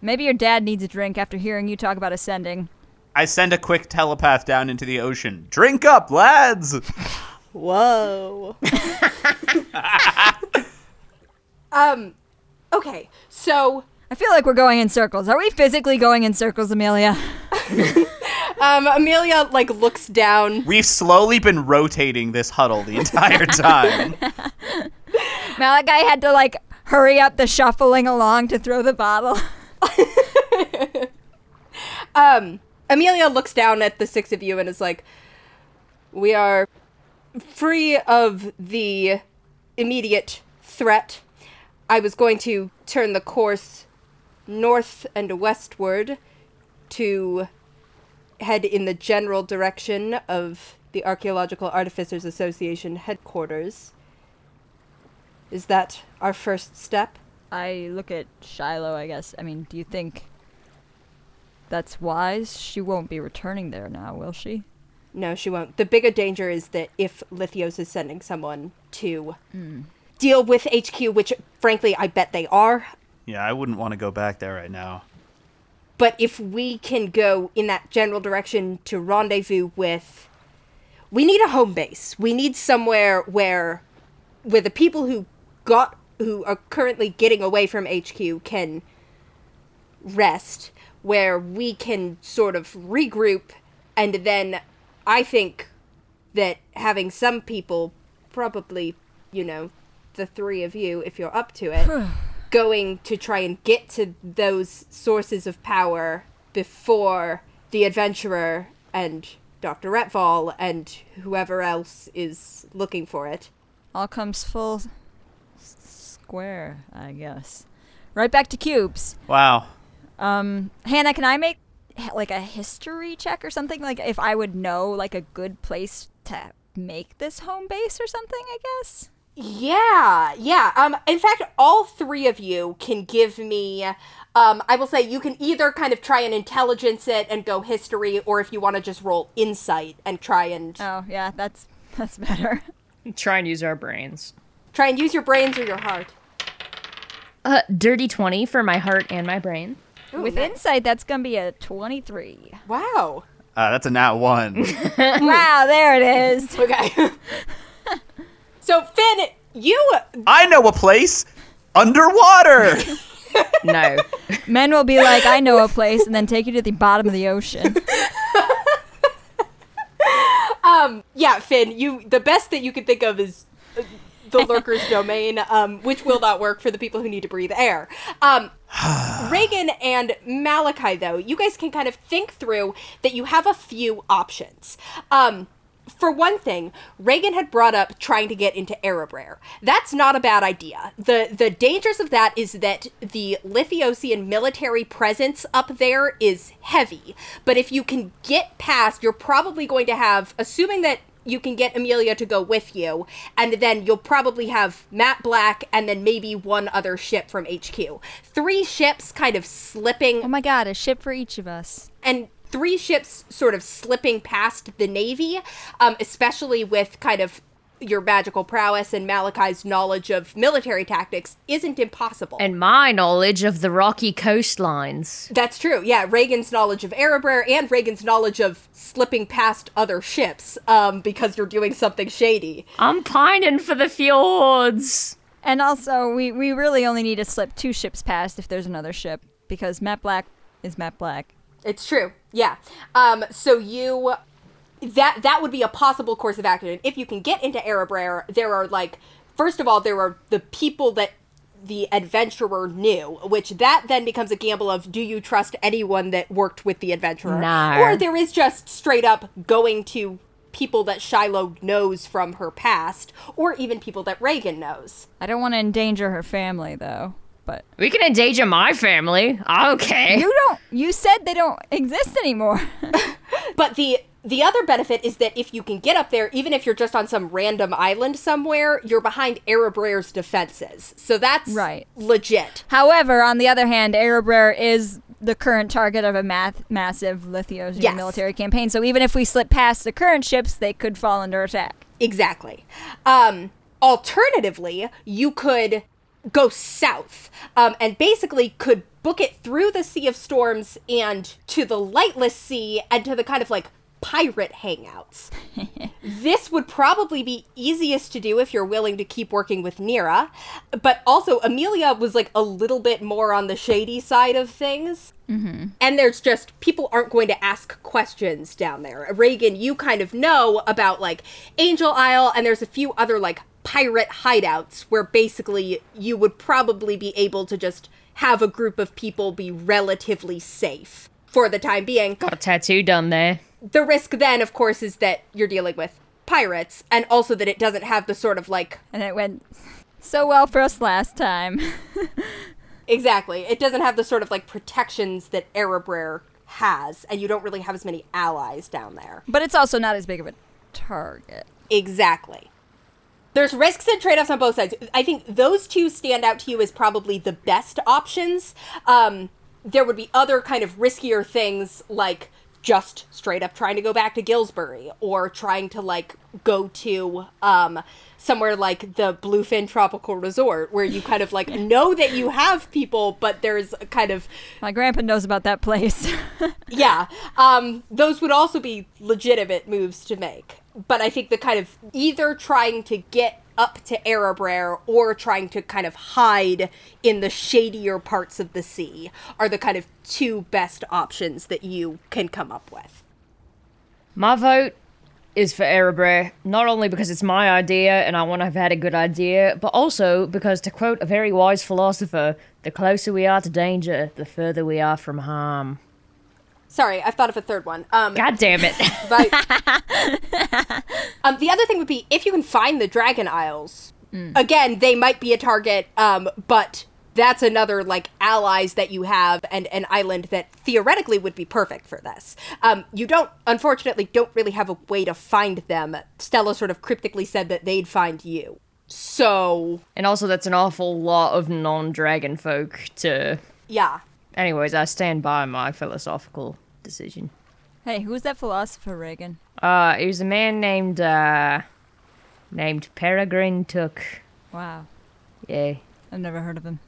Maybe your dad needs a drink after hearing you talk about ascending. I send a quick telepath down into the ocean. Drink up, lads! Whoa. um. Okay. So, I feel like we're going in circles. Are we physically going in circles, Amelia? Um, Amelia like looks down. We've slowly been rotating this huddle the entire time. Malachi had to like hurry up the shuffling along to throw the bottle. Um, Amelia looks down at the six of you and is like, "We are free of the immediate threat. I was going to turn the course north and westward to head in the general direction of the Archaeological Artificers Association headquarters. Is that our first step? I look at Shiloh, I guess. I mean, do you think that's wise? She won't be returning there now, will she? No, she won't. The bigger danger is that if Lithios is sending someone to hmm. deal with HQ, which frankly I bet they are, Yeah, I wouldn't want to go back there right now. But if we can go in that general direction to rendezvous with we need a home base. We need somewhere where where the people who got who are currently getting away from HQ can rest, where we can sort of regroup and then I think that having some people probably, you know, the three of you if you're up to it going to try and get to those sources of power before the adventurer and Dr. Retval and whoever else is looking for it. All comes full s- square, I guess. Right back to cubes. Wow. Um, Hannah, can I make like a history check or something? Like if I would know like a good place to make this home base or something, I guess. Yeah, yeah. Um, in fact, all three of you can give me. Um, I will say you can either kind of try and intelligence it and go history, or if you want to just roll insight and try and Oh, yeah, that's that's better. Try and use our brains. try and use your brains or your heart. Uh, dirty 20 for my heart and my brain. Ooh, With nice. insight, that's gonna be a twenty-three. Wow. Uh, that's a nat one. wow, there it is. Okay. so Finn, you I know a place underwater. No. Men will be like, I know a place, and then take you to the bottom of the ocean. um yeah, Finn, you the best that you can think of is uh, the lurker's domain, um, which will not work for the people who need to breathe air. Um, Reagan and Malachi, though, you guys can kind of think through that you have a few options. Um, for one thing, Reagan had brought up trying to get into Erebraer. That's not a bad idea. The the dangers of that is that the Lithiosian military presence up there is heavy. But if you can get past, you're probably going to have, assuming that you can get Amelia to go with you, and then you'll probably have Matt Black and then maybe one other ship from HQ. Three ships kind of slipping Oh my god, a ship for each of us. and three ships sort of slipping past the navy um, especially with kind of your magical prowess and malachi's knowledge of military tactics isn't impossible And my knowledge of the rocky coastlines. that's true yeah reagan's knowledge of erebraer and reagan's knowledge of slipping past other ships um, because you're doing something shady I'm pining for the fjords. And also, we, we really only need to slip two ships past if there's another ship, because Matt Black is Matt Black. It's true. Yeah. Um, so you that that would be a possible course of action. If you can get into Erebraer, there are like first of all, there are the people that the adventurer knew, which that then becomes a gamble of do you trust anyone that worked with the adventurer? No. Or there is just straight up going to people that Shiloh knows from her past, or even people that Reagan knows. I don't want to endanger her family, though. But We can endanger my family. Okay. you don't. You said they don't exist anymore. But the the other benefit is that if you can get up there, even if you're just on some random island somewhere, you're behind Erebraer's defenses. So that's Right. legit. However, on the other hand, Erebraer is the current target of a math- massive Lithiosian Yes. military campaign. So even if we slip past the current ships, they could fall under attack. Exactly. Um, alternatively, you could go south um, and basically could book it through the Sea of Storms and to the Lightless Sea and to the kind of like pirate hangouts. this would probably be easiest to do if you're willing to keep working with Nira. But also, Amelia was like a little bit more on the shady side of things. Mm-hmm. And there's just people aren't going to ask questions down there. Reagan, you kind of know about like Angel Isle, and there's a few other like pirate hideouts where basically you would probably be able to just have a group of people be relatively safe for the time being. Got a tattoo done there. The risk then, of course, is that you're dealing with pirates, and also that it doesn't have the sort of like And it went so well for us last time. Exactly. It doesn't have the sort of like protections that Erebraer has, and you don't really have as many allies down there. but it's also not as big of a target. Exactly. There's risks and trade offs on both sides. I think those two stand out to you as probably the best options. Um, there would be other kind of riskier things like just straight up trying to go back to Gillsbury or trying to like go to um somewhere like the Bluefin Tropical Resort where you kind of like know that you have people but there's a kind of My grandpa knows about that place. yeah um those would also be legitimate moves to make but I think the kind of either trying to get up to Erebrer or trying to kind of hide in the shadier parts of the sea are the kind of two best options that you can come up with. My vote is for Erebrer, not only because it's my idea and I want to have had a good idea, but also because, to quote a very wise philosopher, the closer we are to danger, the further we are from harm. Sorry, I've thought of a third one. Um, God damn it. but um, the other thing would be if you can find the Dragon Isles. Again, they might be a target, um, but that's another like allies that you have and an island that theoretically would be perfect for this. Um, you don't, unfortunately, don't really have a way to find them. Stella sort of cryptically said that they'd find you. So and also, that's an awful lot of non dragon folk to. yeah, Anyways, I stand by my philosophical decision. hey, who's that philosopher, Reagan? Uh, it was a man named, uh, named Peregrine Took. Wow, Yay. I've never heard of him.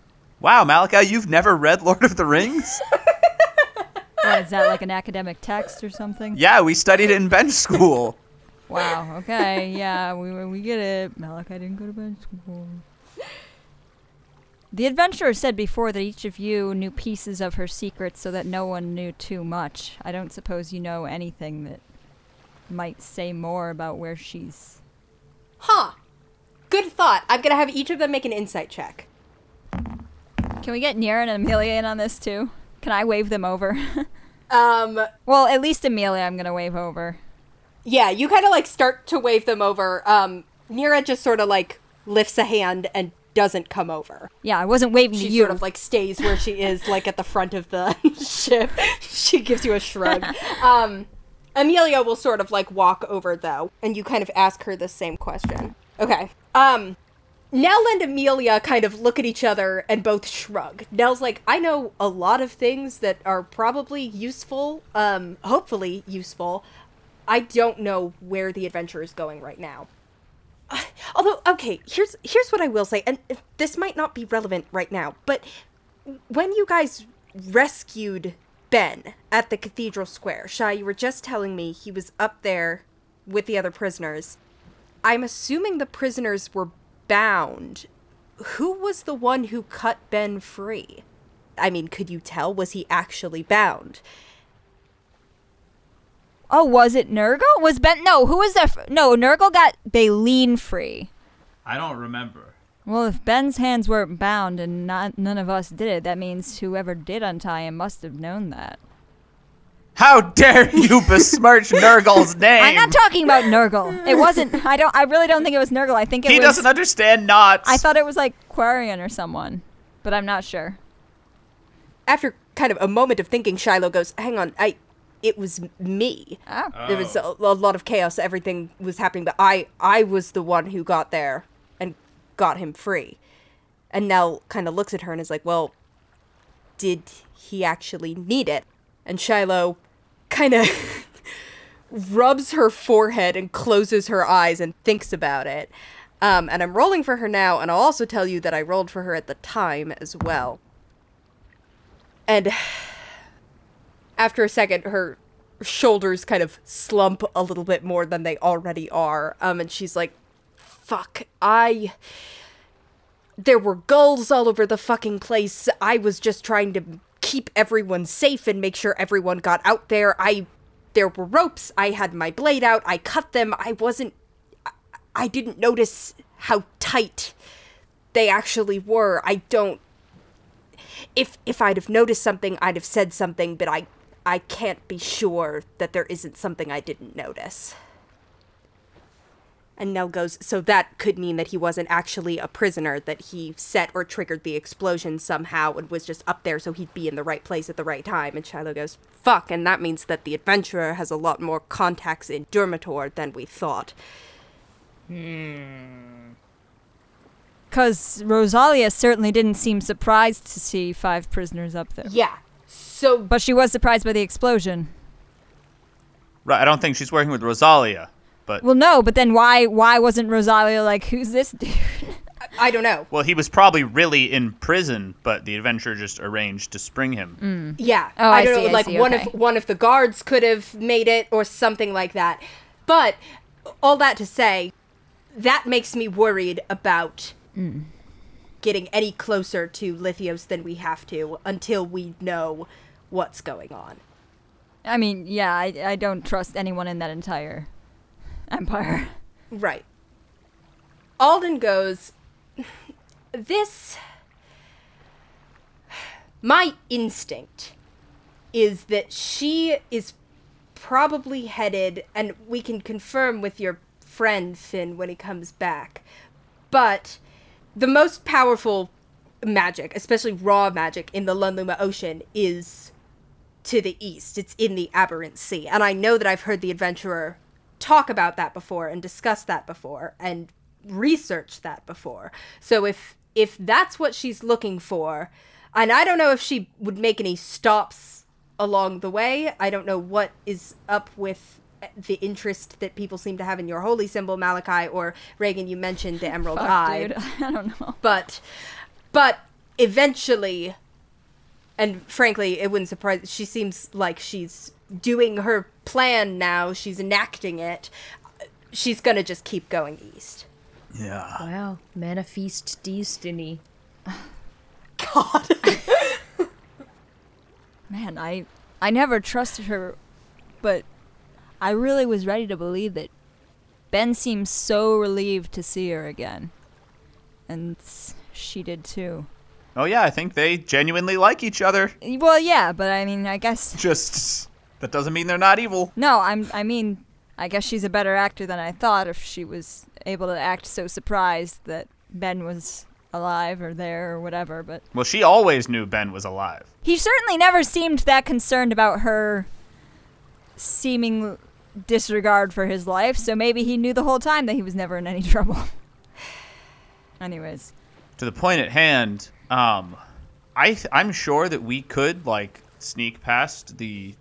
Wow, Malachi, you've never read Lord of the Rings? What, is that like an academic text or something? yeah, we studied it in bench school. Wow. Okay. Yeah, we we get it. Malachi didn't go to bench school. The adventurer said before that each of you knew pieces of her secrets so that no one knew too much. I don't suppose you know anything that might say more about where she's. huh? Good thought. I'm gonna have each of them make an insight check. Can we get Nira and Amelia in on this too? Can I wave them over? Um, well, at least Amelia, I'm gonna wave over. Yeah, you kind of like start to wave them over. Um, Nira just sort of like lifts a hand and doesn't come over. Yeah, I wasn't waving She to you. She sort of like stays where she is, like at the front of the ship. She gives you a shrug. Um, Amelia will sort of like walk over though, and you kind of ask her the same question. Okay. Um, Nell and Amelia kind of look at each other and both shrug. Nell's like, I know a lot of things that are probably useful, um, hopefully useful. I don't know where the adventure is going right now. Uh, although, okay, here's here's what I will say, and this might not be relevant right now, but when you guys rescued Ben at the Cathedral Square, Shy, you were just telling me he was up there with the other prisoners. I'm assuming the prisoners were bound. Who was the one who cut Ben free? I mean, could you tell? Was he actually bound? Oh, was it Nurgle? Was Ben? No, who was that? F- no, Nurgle got Baleen free. I don't remember. Well, if Ben's hands weren't bound and not, none of us did it, that means whoever did untie him must have known that. How dare you besmirch Nurgle's name? I'm not talking about Nurgle. It wasn't. I don't. I really don't think it was Nurgle. I think it he was. doesn't understand knots. I thought it was like Quarian or someone, but I'm not sure. After kind of a moment of thinking, Shiloh goes, "Hang on, I, it was me. Oh. There was a, a lot of chaos. Everything was happening, but I, I was the one who got there and got him free." And Nell kind of looks at her and is like, "Well, did he actually need it?" And Shiloh kind of rubs her forehead and closes her eyes and thinks about it. Um, and I'm rolling for her now, and I'll also tell you that I rolled for her at the time as well. And after a second, her shoulders kind of slump a little bit more than they already are. Um, and she's like, fuck, I. There were gulls all over the fucking place. I was just trying to keep everyone safe and make sure everyone got out there. I. There were ropes. I had my blade out. I cut them. I wasn't. I- I didn't notice how tight they actually were. I don't if if I'd have noticed something, I'd have said something, but I I can't be sure that there isn't something I didn't notice. And Nell goes, so that could mean that he wasn't actually a prisoner, that he set or triggered the explosion somehow and was just up there so he'd be in the right place at the right time. And Shiloh goes, fuck, and that means that the adventurer has a lot more contacts in Dermator than we thought. Hmm. Because Rosalia certainly didn't seem surprised to see five prisoners up there. Yeah. So But she was surprised by the explosion. Right. I don't think she's working with Rosalia, but Well, no, but then why why wasn't Rosalia like, who's this dude? I don't know. well, he was probably really in prison, but the adventurer just arranged to spring him. Yeah. Oh, I I don't see, know. I Like see, one okay. of one of the guards could have made it or something like that. But all that to say, that makes me worried about Mm. Getting any closer to Lithios than we have to until we know what's going on. I mean, yeah, I, I don't trust anyone in that entire empire. Right. Alden goes, This. My instinct is that she is probably headed, and we can confirm with your friend Finn when he comes back, but the most powerful magic, especially raw magic in the Lunluma Ocean, is to the east. It's in the Aberrant Sea. And I know that I've heard the adventurer talk about that before and discuss that before and research that before. So if if that's what she's looking for, and I don't know if she would make any stops along the way. I don't know what is up with the interest that people seem to have in your holy symbol Malachi or Reagan you mentioned the emerald Fuck, eye dude. I don't know. but but eventually and frankly it wouldn't surprise she seems like she's doing her plan now she's enacting it she's gonna just keep going east Yeah. Wow, manifest destiny. god Man, I I never trusted her, but I really was ready to believe that Ben seemed so relieved to see her again. And she did too. Oh yeah, I think they genuinely like each other. Well, yeah, but I mean, I guess Just that doesn't mean they're not evil. no, I'm I mean, I guess she's a better actor than I thought if she was able to act so surprised that Ben was alive or there or whatever, but Well, she always knew Ben was alive. He certainly never seemed that concerned about her seeming disregard for his life, so maybe he knew the whole time that he was never in any trouble. Anyways, To the point at hand, um, I th- I'm sure that we could like sneak past the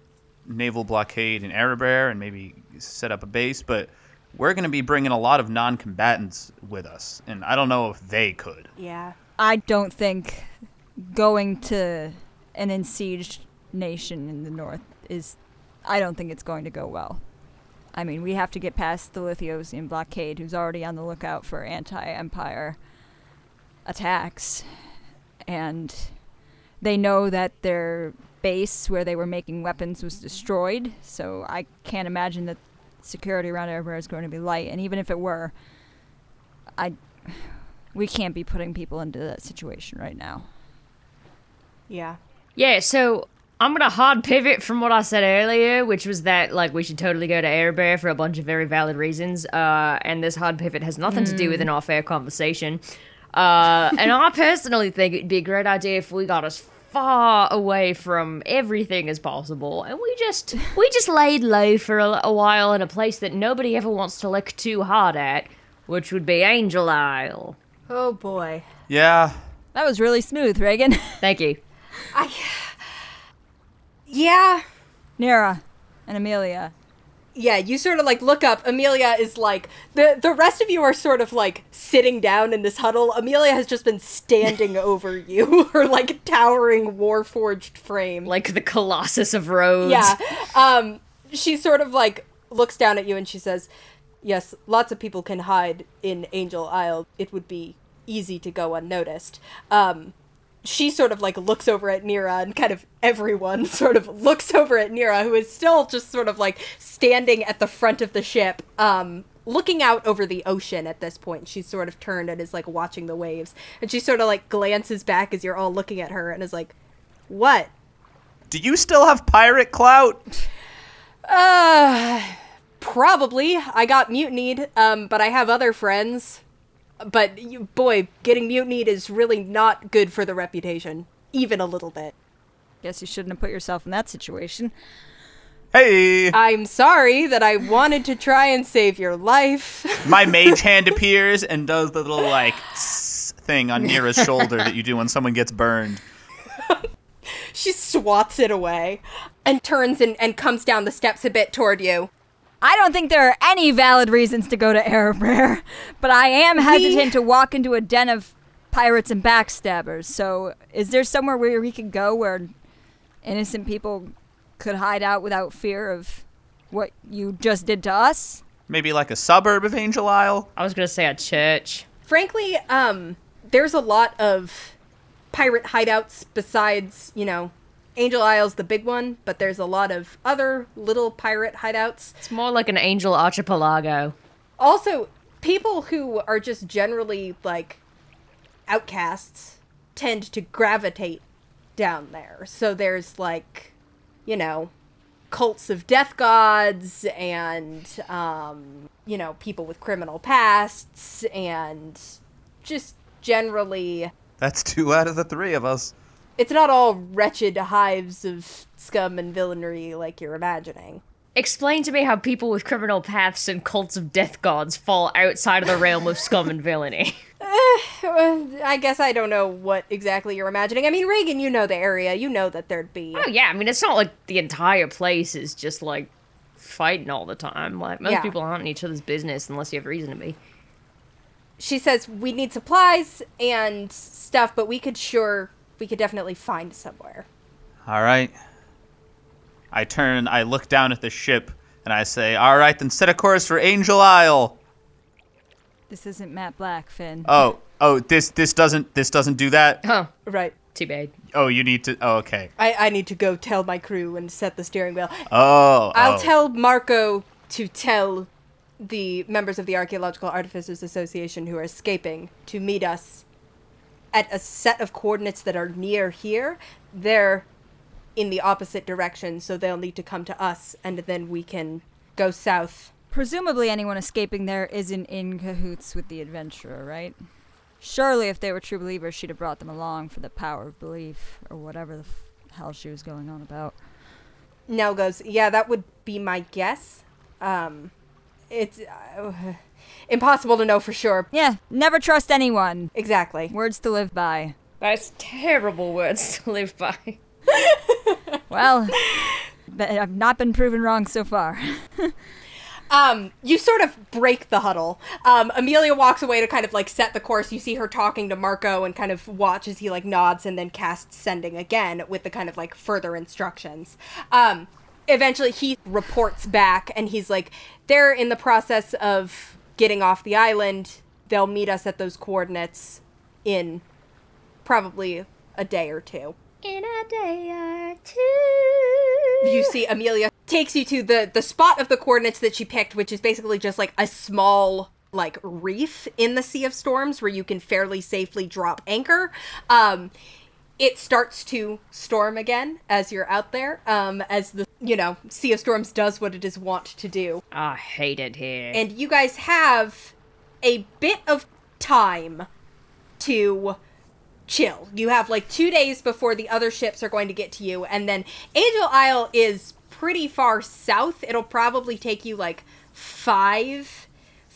naval blockade in Erebor and maybe set up a base, but we're going to be bringing a lot of non-combatants with us, and I don't know if they could. yeah I don't think going to an besieged nation in the north is. I don't think it's going to go well. I mean, we have to get past the Lithiosian blockade, who's already on the lookout for anti empire attacks. And they know that their base where they were making weapons was destroyed, so I can't imagine that security around Erebor is going to be light. And even if it were, I we can't be putting people into that situation right now. yeah Yeah, so I'm gonna hard pivot from what I said earlier, which was that like we should totally go to Erebor for a bunch of very valid reasons. Uh, and this hard pivot has nothing to do with an off-air conversation. Uh, and I personally think it'd be a great idea if we got as far away from everything as possible, and we just we just laid low for a, a while in a place that nobody ever wants to look too hard at, which would be Angel Isle. oh boy Yeah, That was really smooth, Reagan. Thank you. Yeah Nira and Amelia. yeah, you sort of like look up. Amelia is like the the rest of you are sort of like sitting down in this huddle. Amelia has just been standing over you, her like towering warforged frame. Like the Colossus of Rhodes. yeah, um, she sort of like looks down at you and she says, "Yes, lots of people can hide in Angel Isle. It would be easy to go unnoticed." Um, she sort of like looks over at Nira and kind of everyone sort of looks over at Nira who is still just sort of like standing at the front of the ship um looking out over the ocean at this point. She's sort of turned and is like watching the waves. And she sort of like glances back as you're all looking at her and is like what? Do you still have pirate clout? uh probably. I got mutinied um but i have other friends but you, boy getting mutinied is really not good for the reputation even a little bit Guess you shouldn't have put yourself in that situation. Hey, I'm sorry that I wanted to try and save your life. my mage hand appears and does the little like tss thing on Nira's shoulder that you do when someone gets burned. she swats it away. and turns and, and comes down the steps a bit toward you. I don't think there are any valid reasons to go to Erebrer, but I am hesitant to walk into a den of pirates and backstabbers. So, is there somewhere where we could go where innocent people could hide out without fear of what you just did to us? Maybe like a suburb of Angel Isle. I was gonna say a church. Frankly, um, there's a lot of pirate hideouts besides, you know, Angel Isle's the big one, but there's a lot of other little pirate hideouts. It's more like an angel archipelago. Also, people who are just generally like outcasts tend to gravitate down there. So there's like, you know, cults of death gods and um, you know, people with criminal pasts and just generally That's two out of the three of us. It's not all wretched hives of scum and villainy like you're imagining. Explain to me how people with criminal paths and cults of death gods fall outside of the realm of scum and villainy. Uh, I guess I don't know what exactly you're imagining. I mean, Reagan, you know the area. You know that there'd be. oh yeah, I mean it's not like the entire place is just like fighting all the time. Like most Yeah. people aren't in each other's business unless you have reason to be. She says we need supplies and stuff, but we could sure we could definitely find somewhere. All right. I turn, I look down at the ship, and I say, All right, then set a course for Angel Isle. This isn't Matt Black, Finn. Oh, oh, this this doesn't this doesn't do that. Huh. Right. Too bad. Oh, you need to. Oh, okay. I, I need to go tell my crew and set the steering wheel. Oh, I'll oh. tell Marco to tell the members of the Archaeological Artificers Association who are escaping to meet us at a set of coordinates that are near here. They're in the opposite direction, so they'll need to come to us, and then we can go south. Presumably, anyone escaping there isn't in cahoots with the adventurer, right? Surely, if they were true believers, she'd have brought them along for the power of belief, or whatever the f- hell she was going on about. Nell goes, Yeah, that would be my guess. Um, it's uh, impossible to know for sure. Yeah, never trust anyone. Exactly. Words to live by. That's terrible words to live by. Well, but I've not been proven wrong so far. um, you sort of break the huddle. Um, Amelia walks away to kind of like set the course. You see her talking to Marco and kind of watch as he like nods and then casts sending again with the kind of like further instructions. Um, eventually he reports back and he's like, they're in the process of getting off the island. They'll meet us at those coordinates in probably a day or two. In a day or two. you see Amelia takes you to the the spot of the coordinates that she picked, which is basically just like a small like reef in the Sea of Storms where you can fairly safely drop anchor. Um it starts to storm again as you're out there, um, as the you know Sea of Storms does what it is wont to do, I hate it here. and you guys have a bit of time to chill. You have like two days before the other ships are going to get to you, and then Angel Isle is pretty far south. It'll probably take you like five.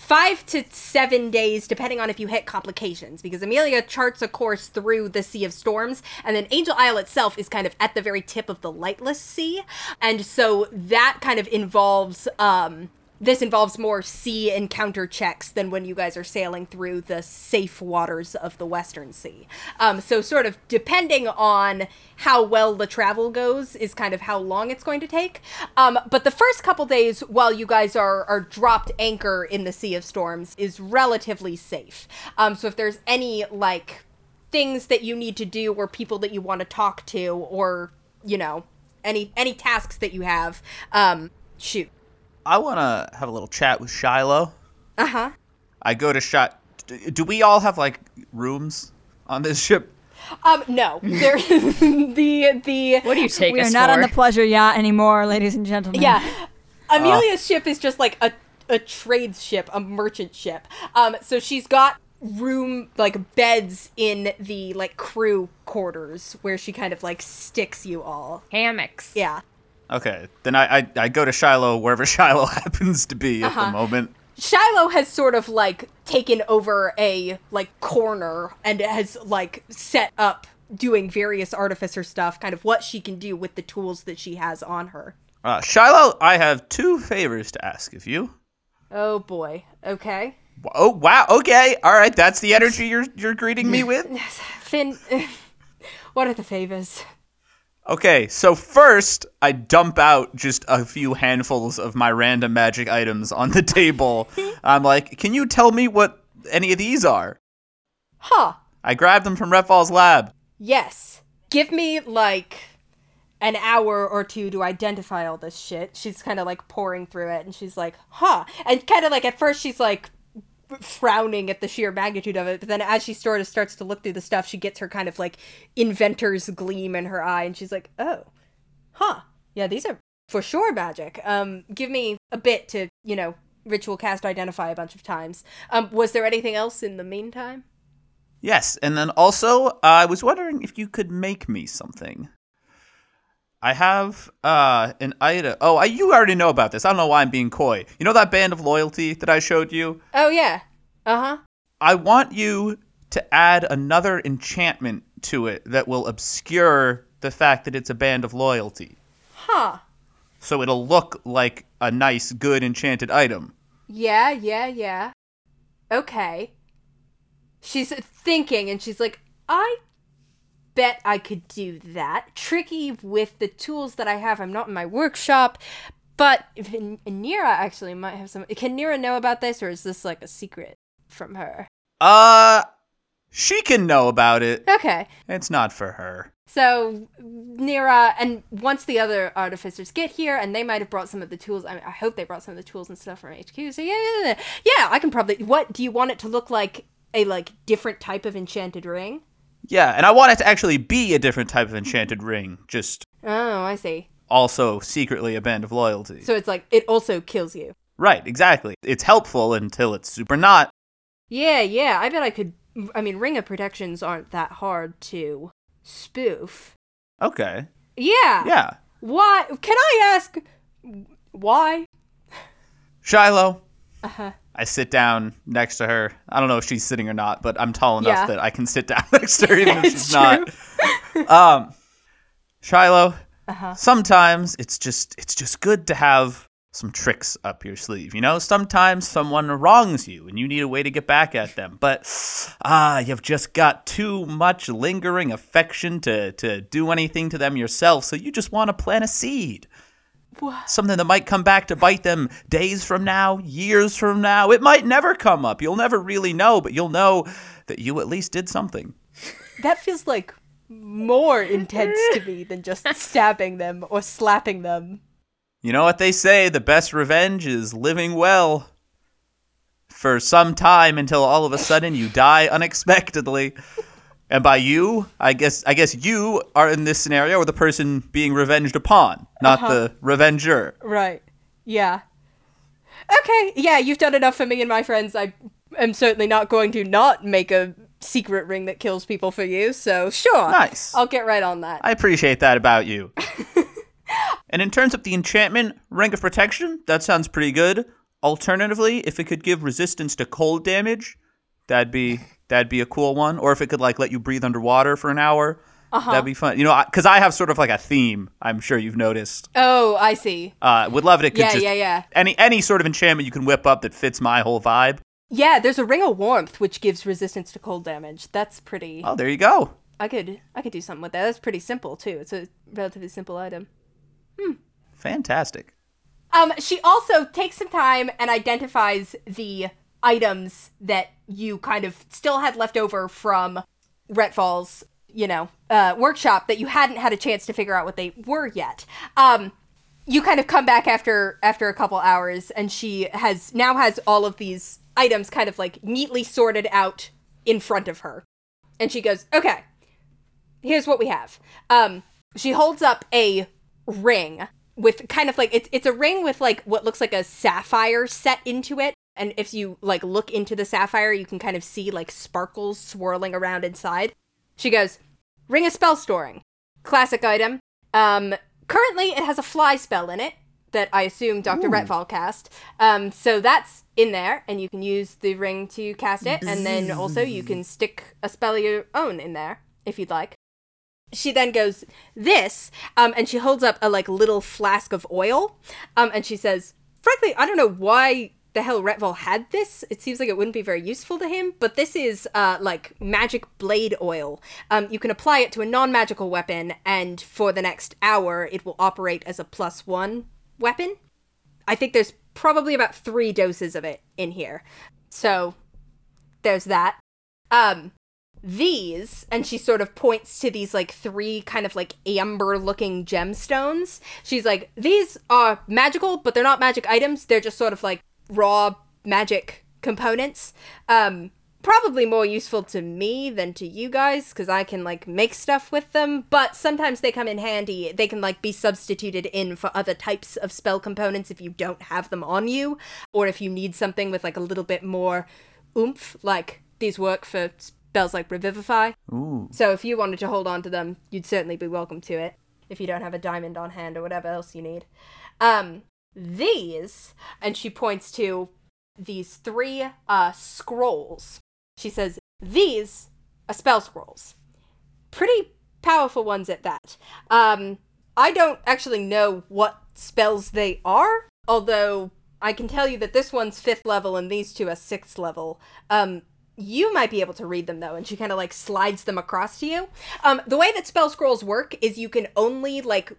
Five to seven days, depending on if you hit complications, because Amelia charts a course through the Sea of Storms, and then Angel Isle itself is kind of at the very tip of the Lightless Sea, and so that kind of involves um, this involves more sea encounter checks than when you guys are sailing through the safe waters of the Western Sea. Um, so, sort of depending on how well the travel goes, is kind of how long it's going to take. Um, but the first couple days, while you guys are are dropped anchor in the Sea of Storms, is relatively safe. Um, so, if there's any like things that you need to do, or people that you want to talk to, or you know any any tasks that you have, um, shoot. I want to have a little chat with Shiloh. Uh huh. I go to shot. Do we all have like rooms on this ship? Um, no. There, the the what do you take we are not for? on the pleasure yacht anymore, ladies and gentlemen. yeah, Amelia's ship is just like a a trades ship, a merchant ship. Um, so she's got room like beds in the like crew quarters where she kind of like sticks you all. Hammocks. Yeah. Okay, then I I, I go to Shiloh wherever Shiloh happens to be at Uh-huh. the moment. Shiloh has sort of like taken over a like corner and has like set up doing various artificer stuff, kind of what she can do with the tools that she has on her. Uh, Shiloh, I have two favors to ask of you. Oh boy. Okay. Oh wow. Okay. All right. That's the energy you're you're greeting me with. Finn, what are the favors? Okay. So first, I dump out just a few handfuls of my random magic items on the table. I'm like, can you tell me what any of these are? Huh. I grabbed them from Retval's lab. Yes. Give me like an hour or two to identify all this shit. She's kind of like pouring through it and she's like, huh. And kind of like at first she's like frowning at the sheer magnitude of it, but then as she sort of starts to look through the stuff, she gets her kind of like inventor's gleam in her eye and she's like, oh, huh. Yeah, these are for sure magic. Um, give me a bit to, you know, ritual cast identify a bunch of times. Um, was there anything else in the meantime? Yes, and then also, uh, I was wondering if you could make me something. I have uh, an item. Oh, I, you already know about this. I don't know why I'm being coy. You know that band of loyalty that I showed you? Oh, yeah. Uh huh. I want you to add another enchantment to it that will obscure the fact that it's a band of loyalty. Huh. So it'll look like a nice, good enchanted item. Yeah, yeah, yeah. Okay. She's thinking and she's like, I bet I could do that. Tricky with the tools that I have. I'm not in my workshop. But Nira actually might have some. Can Nira know about this, or is this like a secret from her? Uh, she can know about it. Okay. It's not for her. So Nira, and once the other artificers get here, and they might have brought some of the tools. I, mean, I hope they brought some of the tools and stuff from HQ. So yeah, yeah, yeah, yeah. I can probably. What do you want it to look like? A like different type of enchanted ring? Yeah, and I want it to actually be a different type of enchanted ring, just Oh, I see. also secretly a band of loyalty. So it's like it also kills you. right, exactly. It's helpful until it's super not. Yeah, yeah. I bet I could. I mean, ring of protections aren't that hard to spoof. Okay. Yeah. Yeah. Why? Can I ask why? Shiloh. Uh-huh. I sit down next to her. I don't know if she's sitting or not, but I'm tall enough Yeah. that I can sit down next to her even if she's not. Um, Shiloh. Sometimes it's just it's just good to have some tricks up your sleeve. You know, sometimes someone wrongs you and you need a way to get back at them. But ah, you've just got too much lingering affection to to do anything to them yourself. So you just want to plant a seed. Something that might come back to bite them days from now, years from now. It might never come up. You'll never really know, but you'll know that you at least did something. That feels like more intense to me than just stabbing them or slapping them. You know what they say the best revenge is living well for some time until all of a sudden you die unexpectedly. And by you, I guess I guess you are in this scenario or the person being revenged upon, not uh-huh. the revenger. Right. Yeah. Okay. Yeah, you've done enough for me and my friends. I am certainly not going to not make a secret ring that kills people for you. So sure. Nice. I'll get right on that. I appreciate that about you. and in terms of the enchantment, Ring of Protection, that sounds pretty good. Alternatively, if it could give resistance to cold damage, that'd be that'd be a cool one. Or if it could like let you breathe underwater for an hour, that'd be fun. You know, because I, have sort of like a theme. I'm sure you've noticed. oh, I see. Uh, would love it. It could Yeah, just yeah, yeah. any any sort of enchantment you can whip up that fits my whole vibe. Yeah, there's a ring of warmth which gives resistance to cold damage. That's pretty. Oh, there you go. I could I could do something with that. That's pretty simple too. It's a relatively simple item. Fantastic. Um, she also takes some time and identifies the items that you kind of still had left over from Retval's, you know, uh, workshop that you hadn't had a chance to figure out what they were yet. Um, you kind of come back after after a couple hours, and she has now has all of these items kind of like neatly sorted out in front of her, and she goes, "Okay, here's what we have." Um, she holds up a ring with kind of like it's it's a ring with like what looks like a sapphire set into it and if you like look into the sapphire you can kind of see like sparkles swirling around inside. She goes ring of spell storing. Classic item. Um currently it has a fly spell in it that i assume dr retval cast. Um so that's in there and you can use the ring to cast it. And then also you can stick a spell of your own in there if you'd like. She then goes this um, and she holds up a like little flask of oil. Um, and she says frankly i don't know why the hell Retval had this it seems like it wouldn't be very useful to him but this is uh, like magic blade oil. Um, you can apply it to a non-magical weapon and for the next hour it will operate as a plus one weapon. I think there's probably about three doses of it in here. So there's that. Um these and she sort of points to these like three kind of like amber looking gemstones. She's like these are magical but they're not magic items. They're just sort of like raw magic components um probably more useful to me than to you guys because i can like make stuff with them but sometimes they come in handy they can like be substituted in for other types of spell components if you don't have them on you or if you need something with like a little bit more oomph like these work for spells like revivify Ooh. so if you wanted to hold on to them, you'd certainly be welcome to it. If you don't have a diamond on hand or whatever else you need. Um, these, and she points to these three uh scrolls. She says, These are spell scrolls. Pretty powerful ones at that. Um, I don't actually know what spells they are, although I can tell you that this one's fifth level and these two are sixth level. Um, you might be able to read them though, and she kind of like slides them across to you. Um, the way that spell scrolls work is you can only like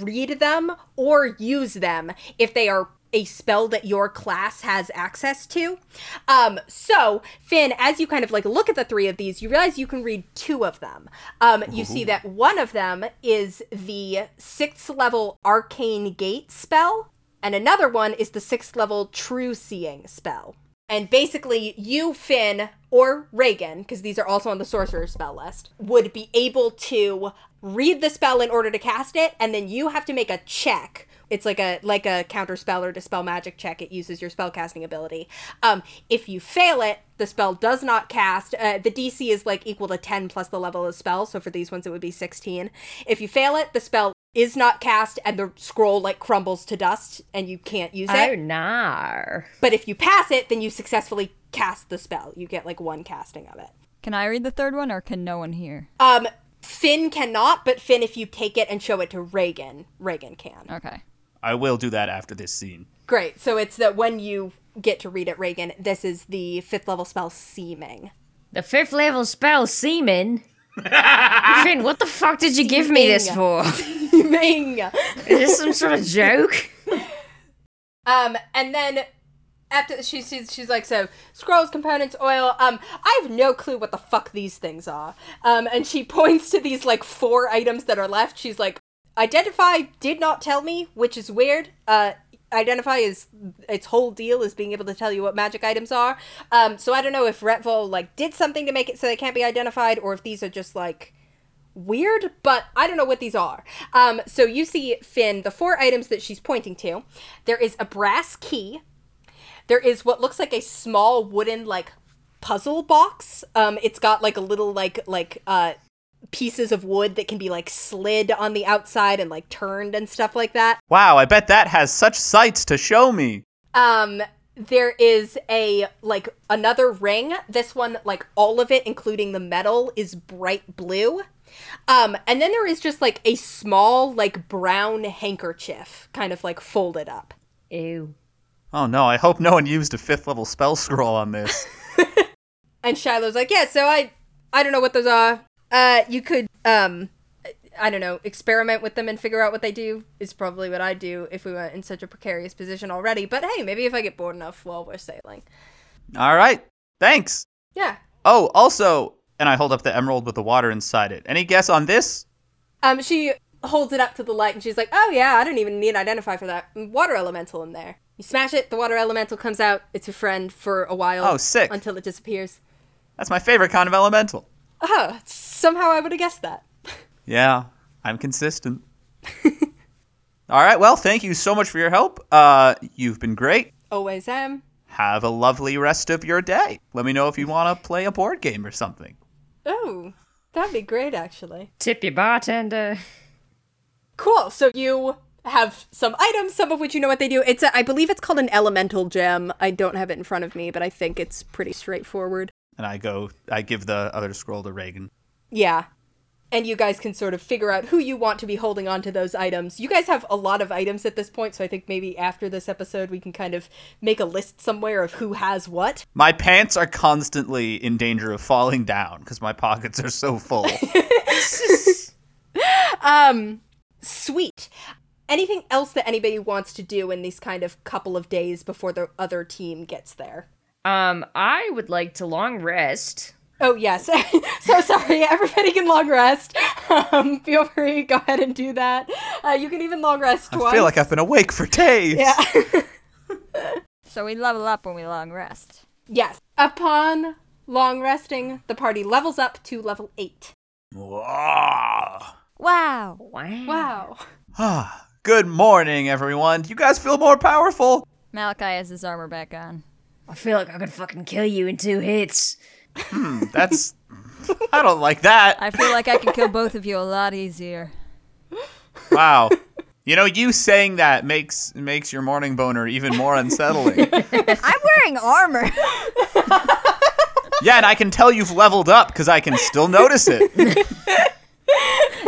read them or use them if they are a spell that your class has access to. Um, so, Finn, as you kind of like look at the three of these, you realize you can read two of them. Um, you see that one of them is the sixth level arcane gate spell, and another one is the sixth level true seeing spell. And basically, you, Finn, or Reagan, because these are also on the sorcerer spell list, would be able to read the spell in order to cast it, and then you have to make a check. It's like a like a counter spell or dispel magic check. It uses your spell casting ability. Um, if you fail it, the spell does not cast. Uh, the DC is like equal to ten plus the level of spell. So for these ones, it would be sixteen. If you fail it, the spell is not cast, and the scroll like crumbles to dust, and you can't use it. Oh, no. But if you pass it, then you successfully cast the spell. You get like one casting of it. Can I read the third one, or can no one hear? Um, Finn cannot, but Finn, if you take it and show it to Reagan, Reagan can. Okay. I will do that after this scene. Great. So it's that when you get to read it, Reagan, this is the fifth level spell Seeming. The fifth level spell, Seeming? Finn, what the fuck did you give me this for? Seeming. Is this some sort of joke? Um, and then after she she's she's like, so scrolls, components, oil. Um, I have no clue what the fuck these things are. Um, and she points to these like four items that are left. She's like, identify did not tell me, which is weird. Uh, identify is its whole deal is being able to tell you what magic items are. Um, so I don't know if Retval like did something to make it so they can't be identified, or if these are just like weird, but I don't know what these are. Um, so you see, Finn, the four items that she's pointing to. There is a brass key. There is what looks like a small wooden like puzzle box. Um, it's got like a little like like uh pieces of wood that can be like slid on the outside and like turned and stuff like that. Wow, I bet that has such sights to show me. Um, there is a like another ring. This one, like all of it, including the metal, is bright blue. Um, and then there is just like a small, like brown handkerchief, kind of like folded up. Ew. Oh no, I hope no one used a fifth level spell scroll on this. And Shiloh's like, yeah, so I, I don't know what those are. Uh, you could, um, I don't know, experiment with them and figure out what they do is probably what I'd do if we weren't in such a precarious position already. But hey, maybe if I get bored enough while we're sailing. All right, thanks. Yeah. Oh, also, and I hold up the emerald with the water inside it. Any guess on this? Um, she holds it up to the light and she's like, "Oh yeah, I don't even need an identify for that. Water elemental in there. You smash it, the water elemental comes out. It's your friend for a while. Oh, sick. Until it disappears. That's my favorite kind of elemental. Oh, somehow I would have guessed that. Yeah, I'm consistent. All right, well, thank you so much for your help. Uh, you've been great. Always am. Have a lovely rest of your day. Let me know if you want to play a board game or something. Oh, that'd be great, actually. Tip your bartender. Cool. So you have some items, some of which you know what they do. It's a, I believe it's called an elemental gem. I don't have it in front of me, but I think it's pretty straightforward. And I go, I give the other scroll to Reagan. Yeah. And you guys can sort of figure out who you want to be holding on to those items. You guys have a lot of items at this point, so I think maybe after this episode we can kind of make a list somewhere of who has what. My pants are constantly in danger of falling down because my pockets are so full. Um, sweet. Anything else that anybody wants to do in these kind of couple of days before the other team gets there? Um, I would like to long rest. Oh yes, so sorry. Everybody can long rest. Um, feel free, go ahead and do that. Uh, you can even long rest twice. I feel like I've been awake for days. yeah. So we level up when we long rest. yes. Upon long resting, the party levels up to level eight. Wah. Wow. Wow. Wow. Ah, Good morning, everyone. Do you guys feel more powerful? Malachi has his armor back on. I feel like I could fucking kill you in two hits. Hmm, that's. I don't like that. I feel like I can kill both of you a lot easier. Wow. You know, you saying that makes makes your morning boner even more unsettling. I'm wearing armor. yeah, and I can tell you've leveled up because I can still notice it.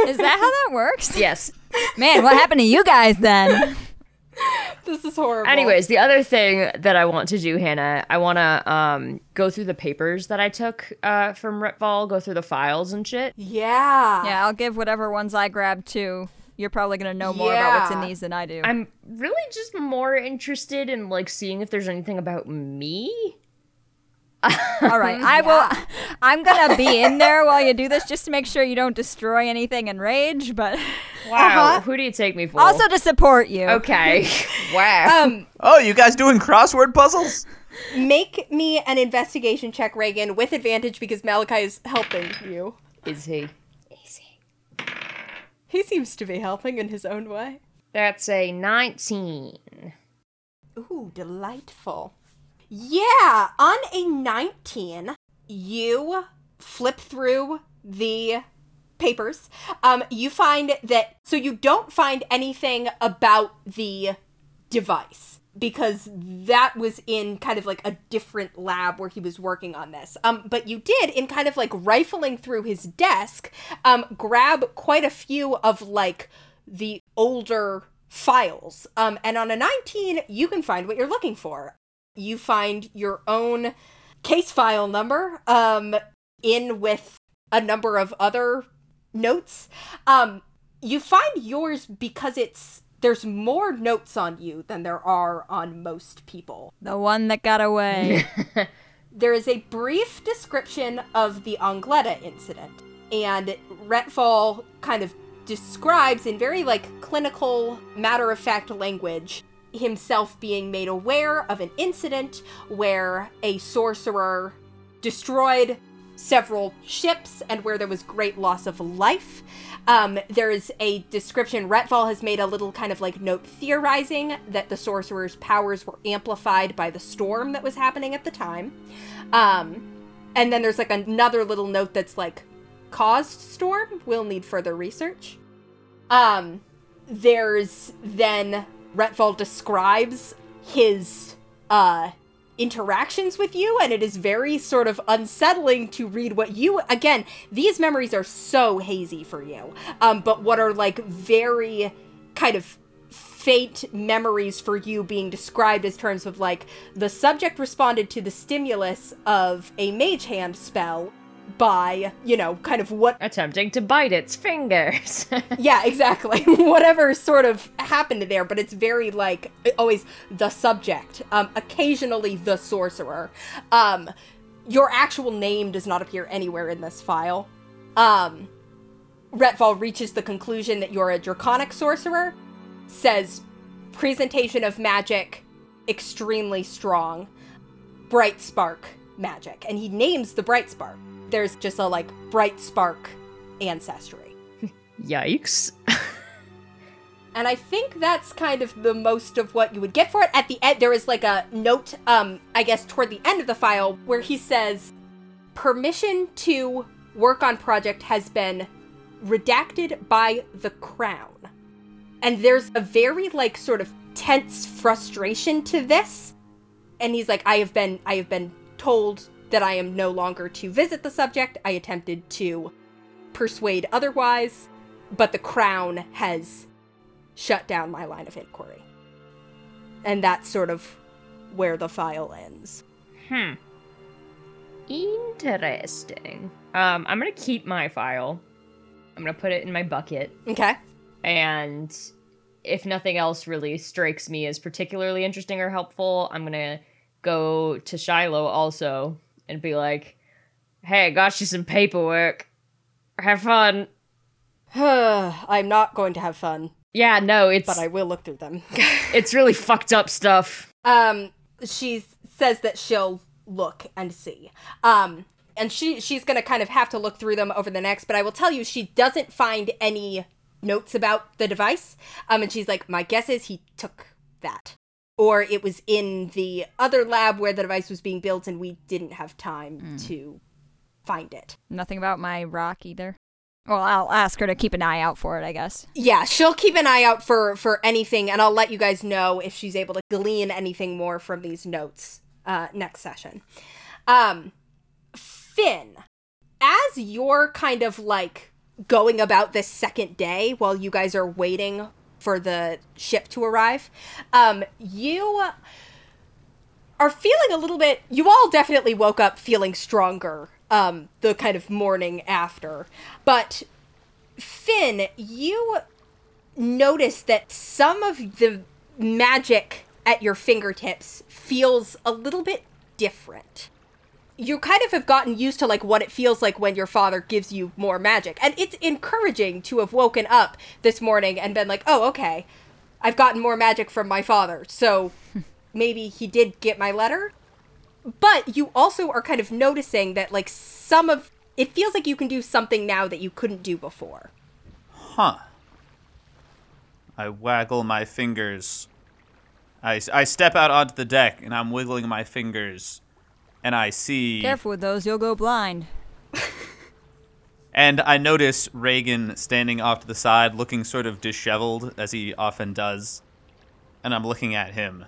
Is that how that works? Yes. Man, what happened to you guys then? This is horrible. Anyways, the other thing that I want to do, Hannah, I want to um go through the papers that I took uh from Retval, go through the files and shit. Yeah. Yeah, I'll give whatever ones I grabbed too. You're probably gonna know more about what's in these than I do. I'm really just more interested in like seeing if there's anything about me. All right, I will. I'm gonna be in there while you do this, just to make sure you don't destroy anything in rage, but Wow, who do you take me for? also to support you. okay. wow. Um, Oh, you guys doing crossword puzzles? make me an investigation check, Reagan, with advantage because Malachi is helping you. Is he? Is he? He seems to be helping in his own way. That's a 19. Ooh, delightful. Yeah, on a 19, you flip through the papers. Um, you find that, so you don't find anything about the device because that was in kind of like a different lab where he was working on this. Um, but you did, in kind of like rifling through his desk, um, grab quite a few of like the older files. Um, and on a 19, you can find what you're looking for. You find your own case file number um, in with a number of other notes. Um, you find yours because it's there's more notes on you than there are on most people. The one that got away. There is a brief description of the Angleta incident, and Retval kind of describes in very like clinical, matter of fact language himself being made aware of an incident where a sorcerer destroyed several ships and where there was great loss of life. Um, there is a description. Retval has made a little kind of like note theorizing that the sorcerer's powers were amplified by the storm that was happening at the time. Um, and then there's like another little note that's like caused storm. We'll need further research. Um, there's then Retval describes his uh interactions with you and it is very sort of unsettling to read what you again these memories are so hazy for you. Um but what are like very kind of faint memories for you being described as terms of like the subject responded to the stimulus of a mage hand spell by you know kind of what Attempting to bite its fingers. yeah, exactly. Whatever sort of happened there, but it's very like always the subject. Um, occasionally the sorcerer. Um, your actual name does not appear anywhere in this file. Um, Retval reaches the conclusion that you're a draconic sorcerer. Says presentation of magic extremely strong. Bright spark magic, and he names the bright spark. There's just a like bright spark ancestry. Yikes. And I think that's kind of the most of what you would get for it. At the end, there is like a note, um, I guess, toward the end of the file where he says, permission to work on project has been redacted by the crown. And there's a very, like, sort of tense frustration to this. And he's like, I have been, I have been told that I am no longer to visit the subject. I attempted to persuade otherwise, but the crown has shut down my line of inquiry. And that's sort of where the file ends. Hmm. Interesting. Um, I'm gonna keep my file. I'm gonna put it in my bucket, Okay. and if nothing else really strikes me as particularly interesting or helpful, I'm gonna go to Shiloh also and be like, "Hey, I got you some paperwork. Have fun." I'm not going to have fun, Yeah, no, it's but I will look through them. it's really fucked up stuff. um, she says that she'll look and see. Um, and she she's gonna kind of have to look through them over the next. But I will tell you, she doesn't find any notes about the device. Um, and she's like, my guess is he took that, or it was in the other lab where the device was being built, and we didn't have time to find it. Nothing about my rock either. Well, I'll ask her to keep an eye out for it, I guess. yeah she'll keep an eye out for for anything and i'll let you guys know if she's able to glean anything more from these notes uh next session um finn as you're kind of like going about this second day while you guys are waiting for the ship to arrive um you are feeling a little bit you all definitely woke up feeling stronger um the kind of morning after but Finn, you notice that some of the magic at your fingertips feels a little bit different. You kind of have gotten used to like what it feels like when your father gives you more magic. And it's encouraging to have woken up this morning and been like, "Oh, okay. I've gotten more magic from my father." So maybe he did get my letter. But you also are kind of noticing that like some of it feels like you can do something now that you couldn't do before. Huh. I waggle my fingers. I, I step out onto the deck and I'm wiggling my fingers. And I see. Careful with those, you'll go blind. And I notice Reagan standing off to the side, looking sort of disheveled, as he often does. And I'm looking at him.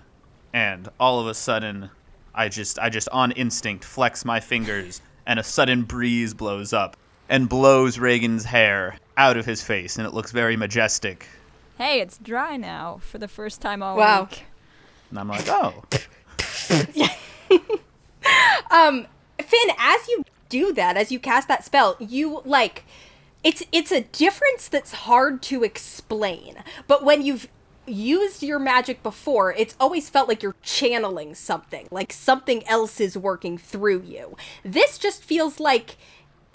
And all of a sudden, I just, I just on instinct flex my fingers, and a sudden breeze blows up and blows Reagan's hair out of his face, and it looks very majestic. Hey, it's dry now for the first time all Wow. week. And I'm like, oh, Um, Finn, as you do that, as you cast that spell, you like it's it's a difference that's hard to explain. But when you've used your magic before, it's always felt like you're channeling something, like something else is working through you. This just feels like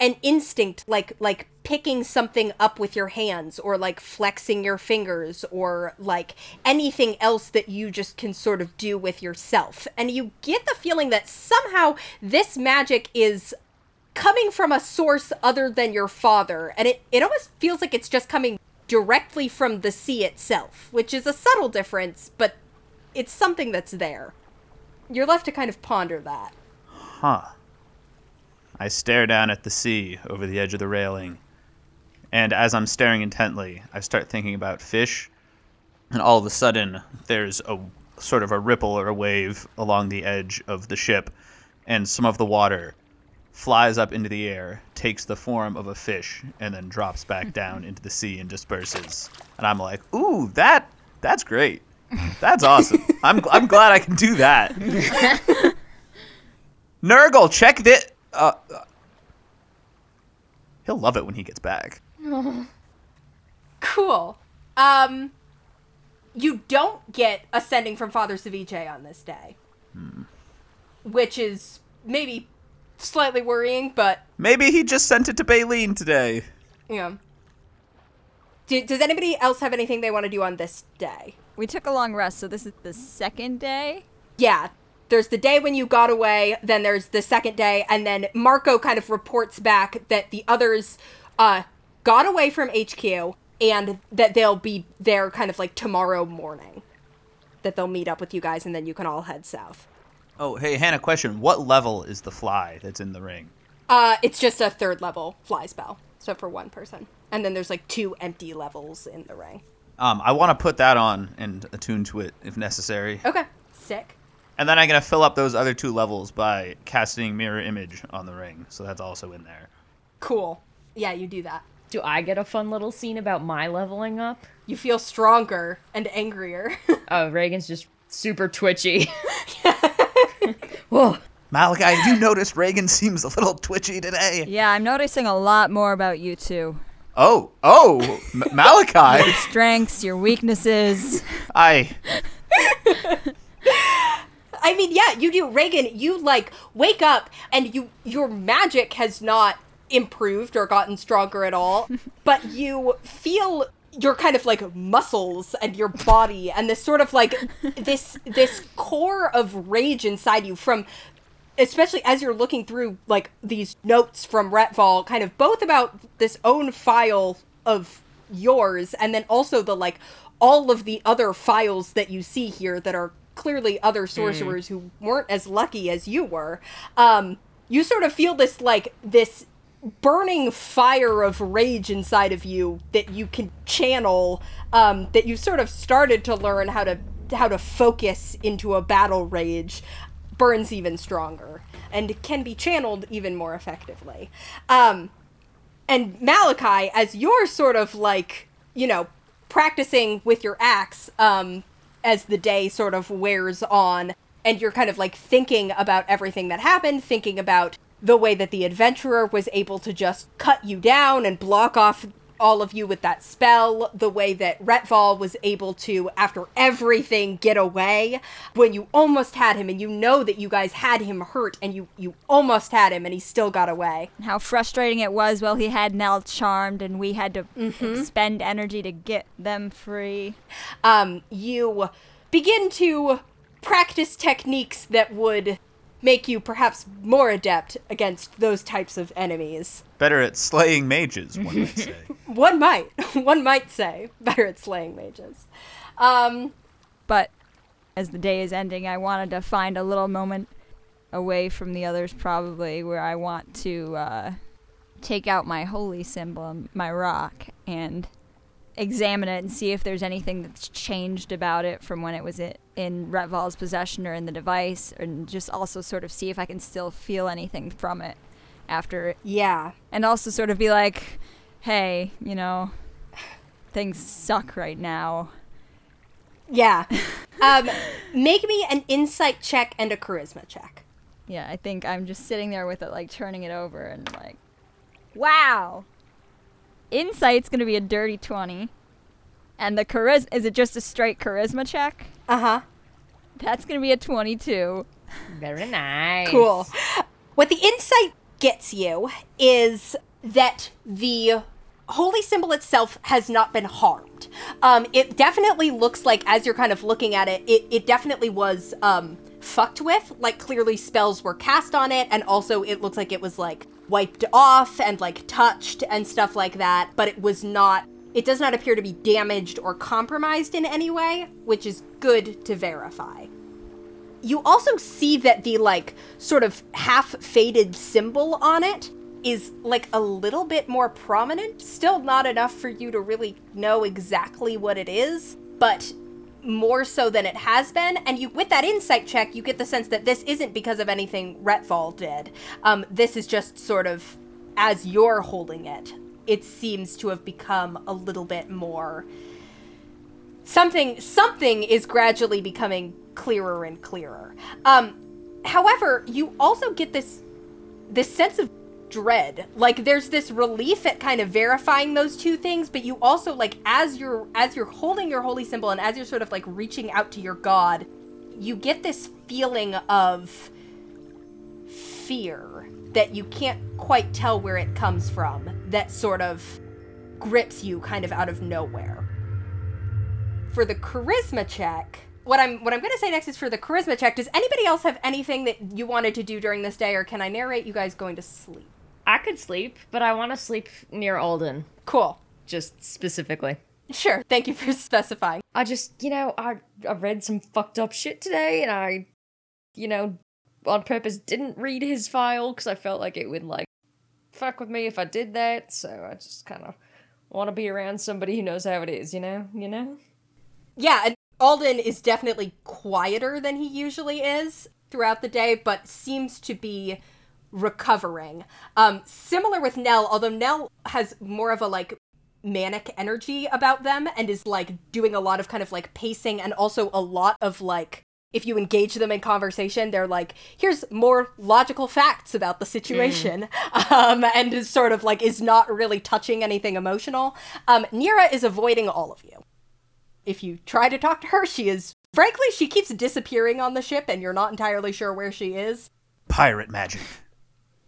an instinct like like picking something up with your hands or like flexing your fingers or like anything else that you just can sort of do with yourself. And you get the feeling that somehow this magic is coming from a source other than your father. And it it almost feels like it's just coming directly from the sea itself which is a subtle difference but it's something that's there. You're left to kind of ponder that. Huh. I stare down at the sea over the edge of the railing. And as I'm staring intently, I start thinking about fish. And all of a sudden, there's a sort of a ripple or a wave along the edge of the ship. And some of the water flies up into the air, takes the form of a fish, and then drops back down into the sea and disperses. And I'm like, ooh, that that's great. That's awesome. I'm, I'm glad I can do that. Nurgle, check this. Uh, uh, he'll love it when he gets back. Cool. Um, you don't get ascending from Father Ceviche on this day, which is maybe slightly worrying, but Maybe he just sent it to Baleen today. Yeah. Do, does anybody else have anything they want to do on this day? We took a long rest, so this is the second day. Yeah. There's the day when you got away, then there's the second day, and then Marco kind of reports back that the others uh, got away from HQ and that they'll be there kind of like tomorrow morning. That they'll meet up with you guys and then you can all head south. Oh, hey, Hannah, question. What level is the fly that's in the ring? Uh, it's just a third level fly spell, so for one person. And then there's like two empty levels in the ring. Um, I want to put that on and attune to it if necessary. Okay, sick. And then I'm going to fill up those other two levels by casting Mirror Image on the ring. So that's also in there. Cool. Yeah, you do that. Do I get a fun little scene about my leveling up? You feel stronger and angrier. Oh, Reagan's just super twitchy. Whoa. Malachi, have you noticed Reagan seems a little twitchy today? Yeah, I'm noticing a lot more about you two. Oh, oh, M- Malachi. Your strengths, your weaknesses. I. I mean, yeah, you do. Reagan, you like wake up and you your magic has not improved or gotten stronger at all, but you feel your kind of like muscles and your body and this sort of like this this core of rage inside you from especially as you're looking through like these notes from Retval, kind of both about this own file of yours and then also the like all of the other files that you see here that are clearly other sorcerers who weren't as lucky as you were. Um, you sort of feel this like this burning fire of rage inside of you that you can channel um, that you sort of started to learn how to how to focus into a battle rage burns even stronger and can be channeled even more effectively um, and malachi as you're sort of like you know practicing with your axe um, as the day sort of wears on and you're kind of like thinking about everything that happened thinking about the way that the adventurer was able to just cut you down and block off all of you with that spell, the way that Retval was able to, after everything, get away when you almost had him and you know that you guys had him hurt and you, you almost had him and he still got away. How frustrating it was while he had Nell charmed and we had to spend energy to get them free. Um, you begin to practice techniques that would make you perhaps more adept against those types of enemies. Better at slaying mages, one might say. One might, one might say, better at slaying mages. Um, But as the day is ending, I wanted to find a little moment away from the others, probably, where I want to uh, take out my holy symbol, my rock, and examine it and see if there's anything that's changed about it from when it was in Retval's possession or in the device, and just also sort of see if I can still feel anything from it after it. yeah. And also sort of be like, hey, you know, things suck right now. Yeah. Um, make me an insight check and a charisma check. Yeah, I think I'm just sitting there with it, like turning it over and like, wow. Insight's gonna be a dirty twenty, and the charisma is it just a straight charisma check? Uh huh. That's gonna be a twenty-two. Very nice. Cool. What the insight gets you is that the holy symbol itself has not been harmed. Um, it definitely looks like, as you're kind of looking at it, it, it definitely was um, fucked with. Like, clearly spells were cast on it, and also it looks like it was, like, wiped off and, like, touched and stuff like that, but it was not. It does not appear to be damaged or compromised in any way, which is good to verify you also see that the like sort of half faded symbol on it is like a little bit more prominent. Still not enough for you to really know exactly what it is but more so than it has been. And you with that insight check you get the sense that this isn't because of anything retval did. Um, this is just sort of as you're holding it it seems to have become a little bit more something something is gradually becoming clearer and clearer. Um, however, you also get this this sense of dread. Like there's this relief at kind of verifying those two things, but you also like as you're as you're holding your holy symbol and as you're sort of like reaching out to your god, you get this feeling of fear that you can't quite tell where it comes from that sort of grips you kind of out of nowhere for the charisma check what i'm what i'm going to say next is for the charisma check does anybody else have anything that you wanted to do during this day or can i narrate you guys going to sleep I could sleep, but I want to sleep near Alden, cool just specifically. sure thank you for specifying I just, you know, I I read some fucked up shit today, and I, you know, on purpose didn't read his file because I felt like it would like fuck with me if I did that. So I just kind of want to be around somebody who knows how it is, you know, you know. yeah and alden is definitely quieter than he usually is throughout the day but seems to be recovering. Um, similar with Nell, although Nell has more of a like manic energy about them and is like doing a lot of kind of like pacing and also a lot of like if you engage them in conversation they're like here's more logical facts about the situation um, and is sort of like is not really touching anything emotional. Um, nira is avoiding all of you if you try to talk to her she is frankly she keeps disappearing on the ship and you're not entirely sure where she is Pirate magic.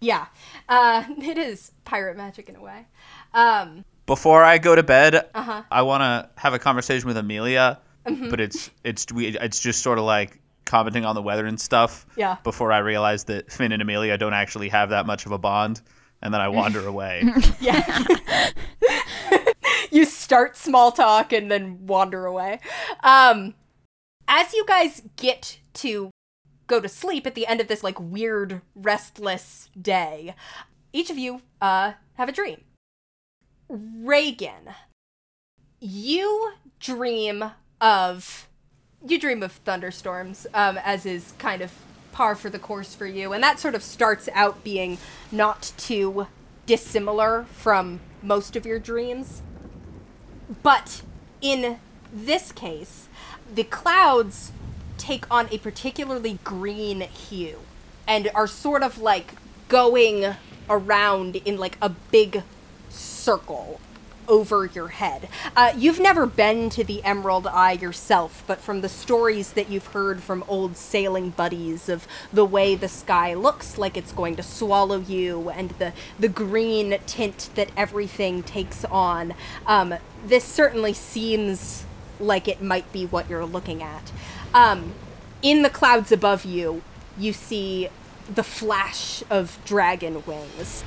yeah uh, it is pirate magic in a way um, Before I go to bed, Uh-huh. I want to have a conversation with Amelia, Mm-hmm. but it's it's we it's just sort of like commenting on the weather and stuff. Yeah. Before I realize that Finn and Amelia don't actually have that much of a bond, and then I wander away. Yeah. You start small talk and then wander away. Um as you guys get to go to sleep at the end of this like weird restless day, each of you uh have a dream. Reagan, you dream of you dream of thunderstorms um, as is kind of par for the course for you and that sort of starts out being not too dissimilar from most of your dreams but in this case the clouds take on a particularly green hue and are sort of like going around in like a big circle over your head. Uh, you've never been to the Emerald Eye yourself, but from the stories that you've heard from old sailing buddies of the way the sky looks like it's going to swallow you and the, the green tint that everything takes on, um, this certainly seems like it might be what you're looking at. Um, in the clouds above you, you see the flash of dragon wings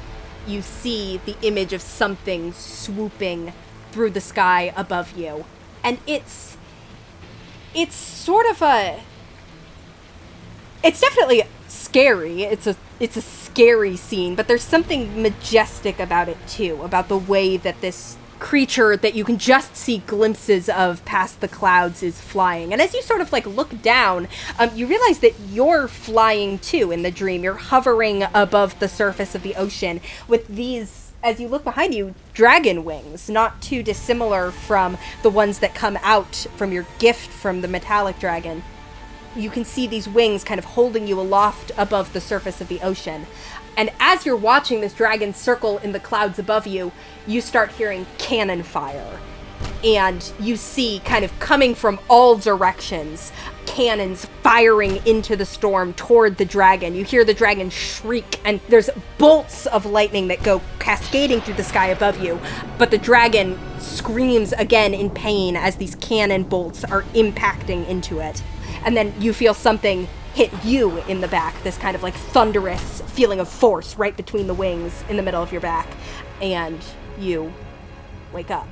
you see the image of something swooping through the sky above you. And it's it's sort of a it's definitely scary. It's a it's a scary scene but there's something majestic about it too about the way that this creature that you can just see glimpses of past the clouds is flying. And as you sort of like look down um, you realize that you're flying too in the dream. You're hovering above the surface of the ocean with these as you look behind you dragon wings not too dissimilar from the ones that come out from your gift from the metallic dragon. You can see these wings kind of holding you aloft above the surface of the ocean. And as you're watching this dragon circle in the clouds above you, you start hearing cannon fire. And you see, kind of coming from all directions, cannons firing into the storm toward the dragon. You hear the dragon shriek, and there's bolts of lightning that go cascading through the sky above you. But the dragon screams again in pain as these cannon bolts are impacting into it and then you feel something hit you in the back this kind of like thunderous feeling of force right between the wings in the middle of your back and you wake up.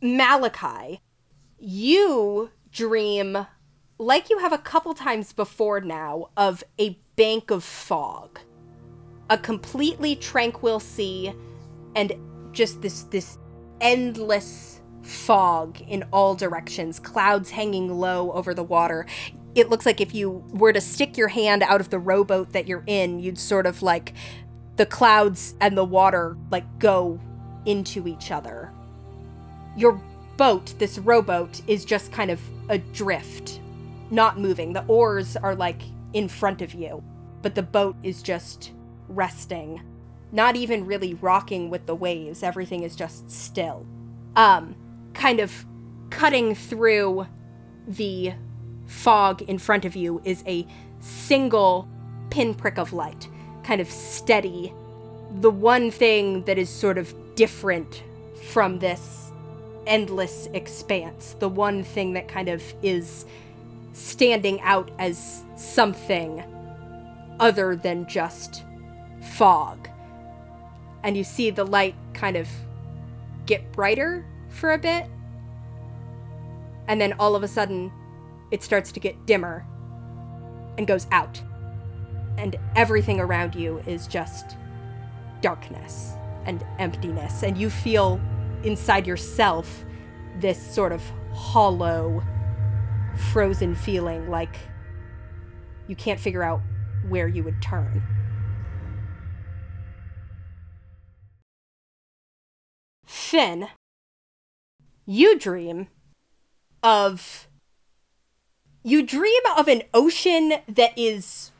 Malachi you dream like you have a couple times before now of a bank of fog a completely tranquil sea and just this this endless fog in all directions, clouds hanging low over the water. It looks like if you were to stick your hand out of the rowboat that you're in, you'd sort of like the clouds and the water like go into each other. Your boat, this rowboat, is just kind of adrift, not moving. The oars are like in front of you, but the boat is just resting, not even really rocking with the waves. Everything is just still. Um, kind of cutting through the fog in front of you is a single pinprick of light, kind of steady. The one thing that is sort of different from this endless expanse, the one thing that kind of is standing out as something other than just fog. And you see the light kind of get brighter for a bit. And then all of a sudden, it starts to get dimmer and goes out. And everything around you is just darkness and emptiness. And you feel inside yourself this sort of hollow, frozen feeling like you can't figure out where you would turn. Finn, you dream of. You dream of an ocean that is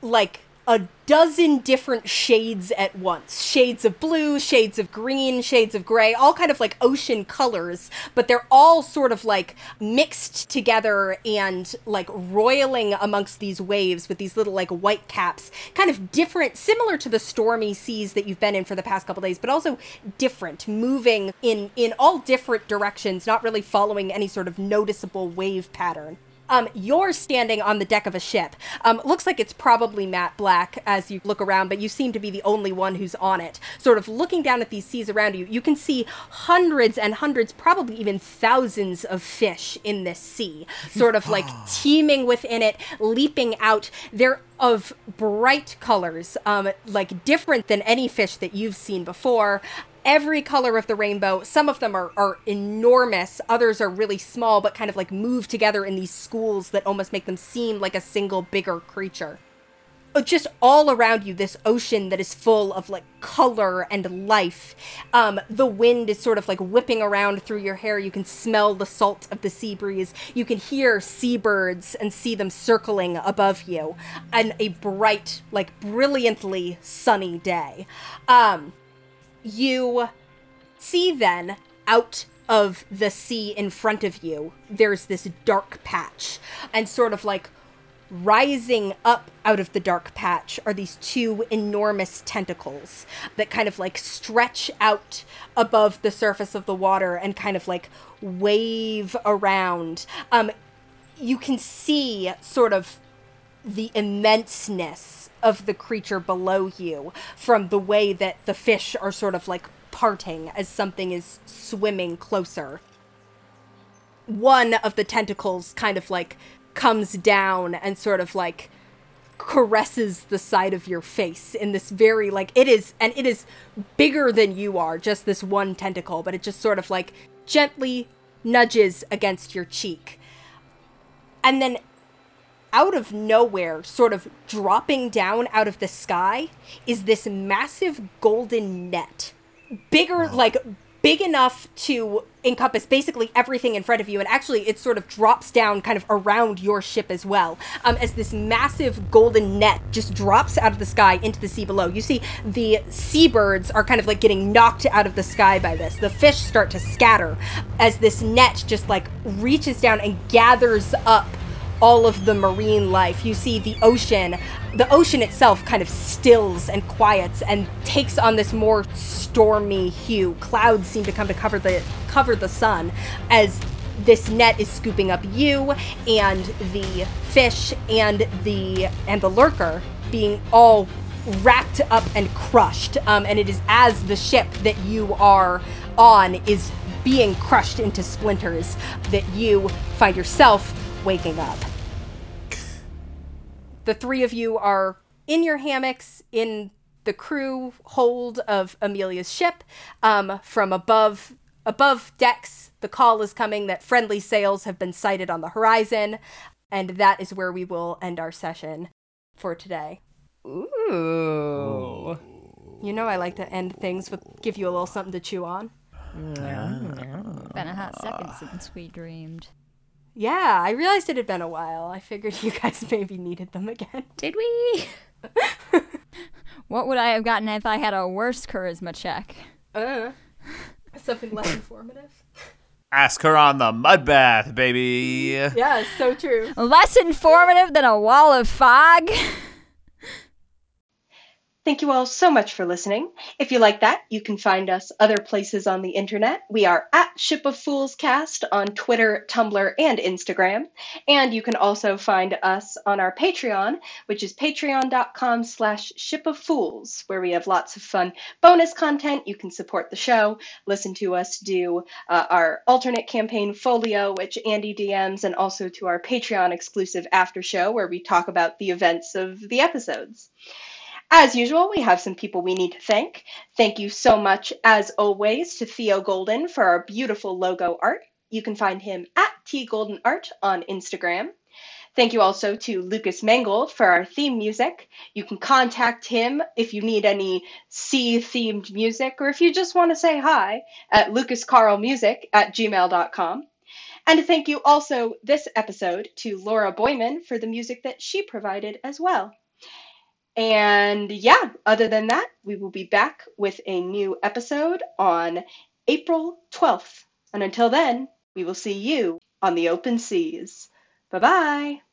like a dozen different shades at once. Shades of blue shades of green shades of gray all kind of like ocean colors but they're all sort of like mixed together and like roiling amongst these waves with these little like white caps. Kind of different similar to the stormy seas that you've been in for the past couple days but also different moving in in all different directions not really following any sort of noticeable wave pattern um, you're standing on the deck of a ship. Um, looks like it's probably matte black as you look around, but you seem to be the only one who's on it. Sort of looking down at these seas around you, you can see hundreds and hundreds, probably even thousands of fish in this sea, sort of like teeming within it, leaping out. They're of bright colors, um, like different than any fish that you've seen before every color of the rainbow. Some of them are, are enormous, others are really small, but kind of like move together in these schools that almost make them seem like a single bigger creature. Uh, Just all around you, this ocean that is full of like color and life. Um, the wind is sort of like whipping around through your hair. You can smell the salt of the sea breeze. You can hear seabirds and see them circling above you. And a bright, like brilliantly sunny day. Um, you see then out of the sea in front of you there's this dark patch. And sort of like rising up out of the dark patch are these two enormous tentacles that kind of like stretch out above the surface of the water and kind of like wave around. Um you can see sort of the immenseness of the creature below you from the way that the fish are sort of like parting as something is swimming closer. One of the tentacles kind of like comes down and sort of like caresses the side of your face in this very like it is and it is bigger than you are just this one tentacle but it just sort of like gently nudges against your cheek and then out of nowhere, sort of dropping down out of the sky, is this massive golden net. Bigger, like, big enough to encompass basically everything in front of you. And actually, it sort of drops down kind of around your ship as well. Um, as this massive golden net just drops out of the sky into the sea below. You see, the seabirds are kind of like getting knocked out of the sky by this. The fish start to scatter as this net just like reaches down and gathers up all of the marine life. You see the ocean, the ocean itself kind of stills and quiets and takes on this more stormy hue. Clouds seem to come to cover the cover the sun as this net is scooping up you and the fish and the and the lurker being all wrapped up and crushed. Um, and it is as the ship that you are on is being crushed into splinters that you find yourself waking up. The three of you are in your hammocks in the crew hold of Amelia's ship. Um, from above above decks, the call is coming that friendly sails have been sighted on the horizon, and that is where we will end our session for today. Ooh. You know I like to end things with give you a little something to chew on. Been a hot second since we dreamed. Yeah, I realized it had been a while. I figured you guys maybe needed them again. Did we? What would I have gotten if I had a worse charisma check? Uh, something less informative. Ask her on the mud bath, baby. Yeah, so true. Less informative than a wall of fog? Thank you all so much for listening. If you like that, you can find us other places on the internet. We are at Ship of Fools Cast on Twitter, Tumblr, and Instagram. And you can also find us on our Patreon, which is patreon.com slash ship of fools, where we have lots of fun bonus content. You can support the show, listen to us do uh, our alternate campaign folio, which Andy DMs, and also to our Patreon exclusive after show, where we talk about the events of the episodes. As usual, we have some people we need to thank. Thank you so much, as always, to Theo Golden for our beautiful logo art. You can find him at T Golden Art on Instagram. Thank you also to Lucas Mangle for our theme music. You can contact him if you need any sea themed music or if you just want to say hi at lucascarlmusic at gmail.com. And thank you also this episode to Laura Boyman for the music that she provided as well. And yeah, other than that, we will be back with a new episode on April 12th. And until then, we will see you on the open seas. Bye bye.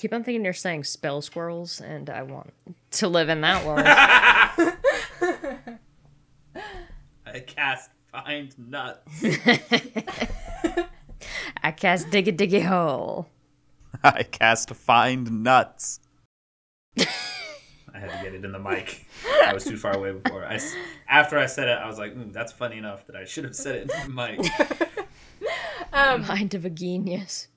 Keep on thinking you're saying spell squirrels, and I want to live in that world. I cast find nuts. I cast dig diggy diggy hole. I cast find nuts. I had to get it in the mic. I was too far away before. I, after I said it, I was like, mm, "That's funny enough that I should have said it in the mic." Mind of a genius.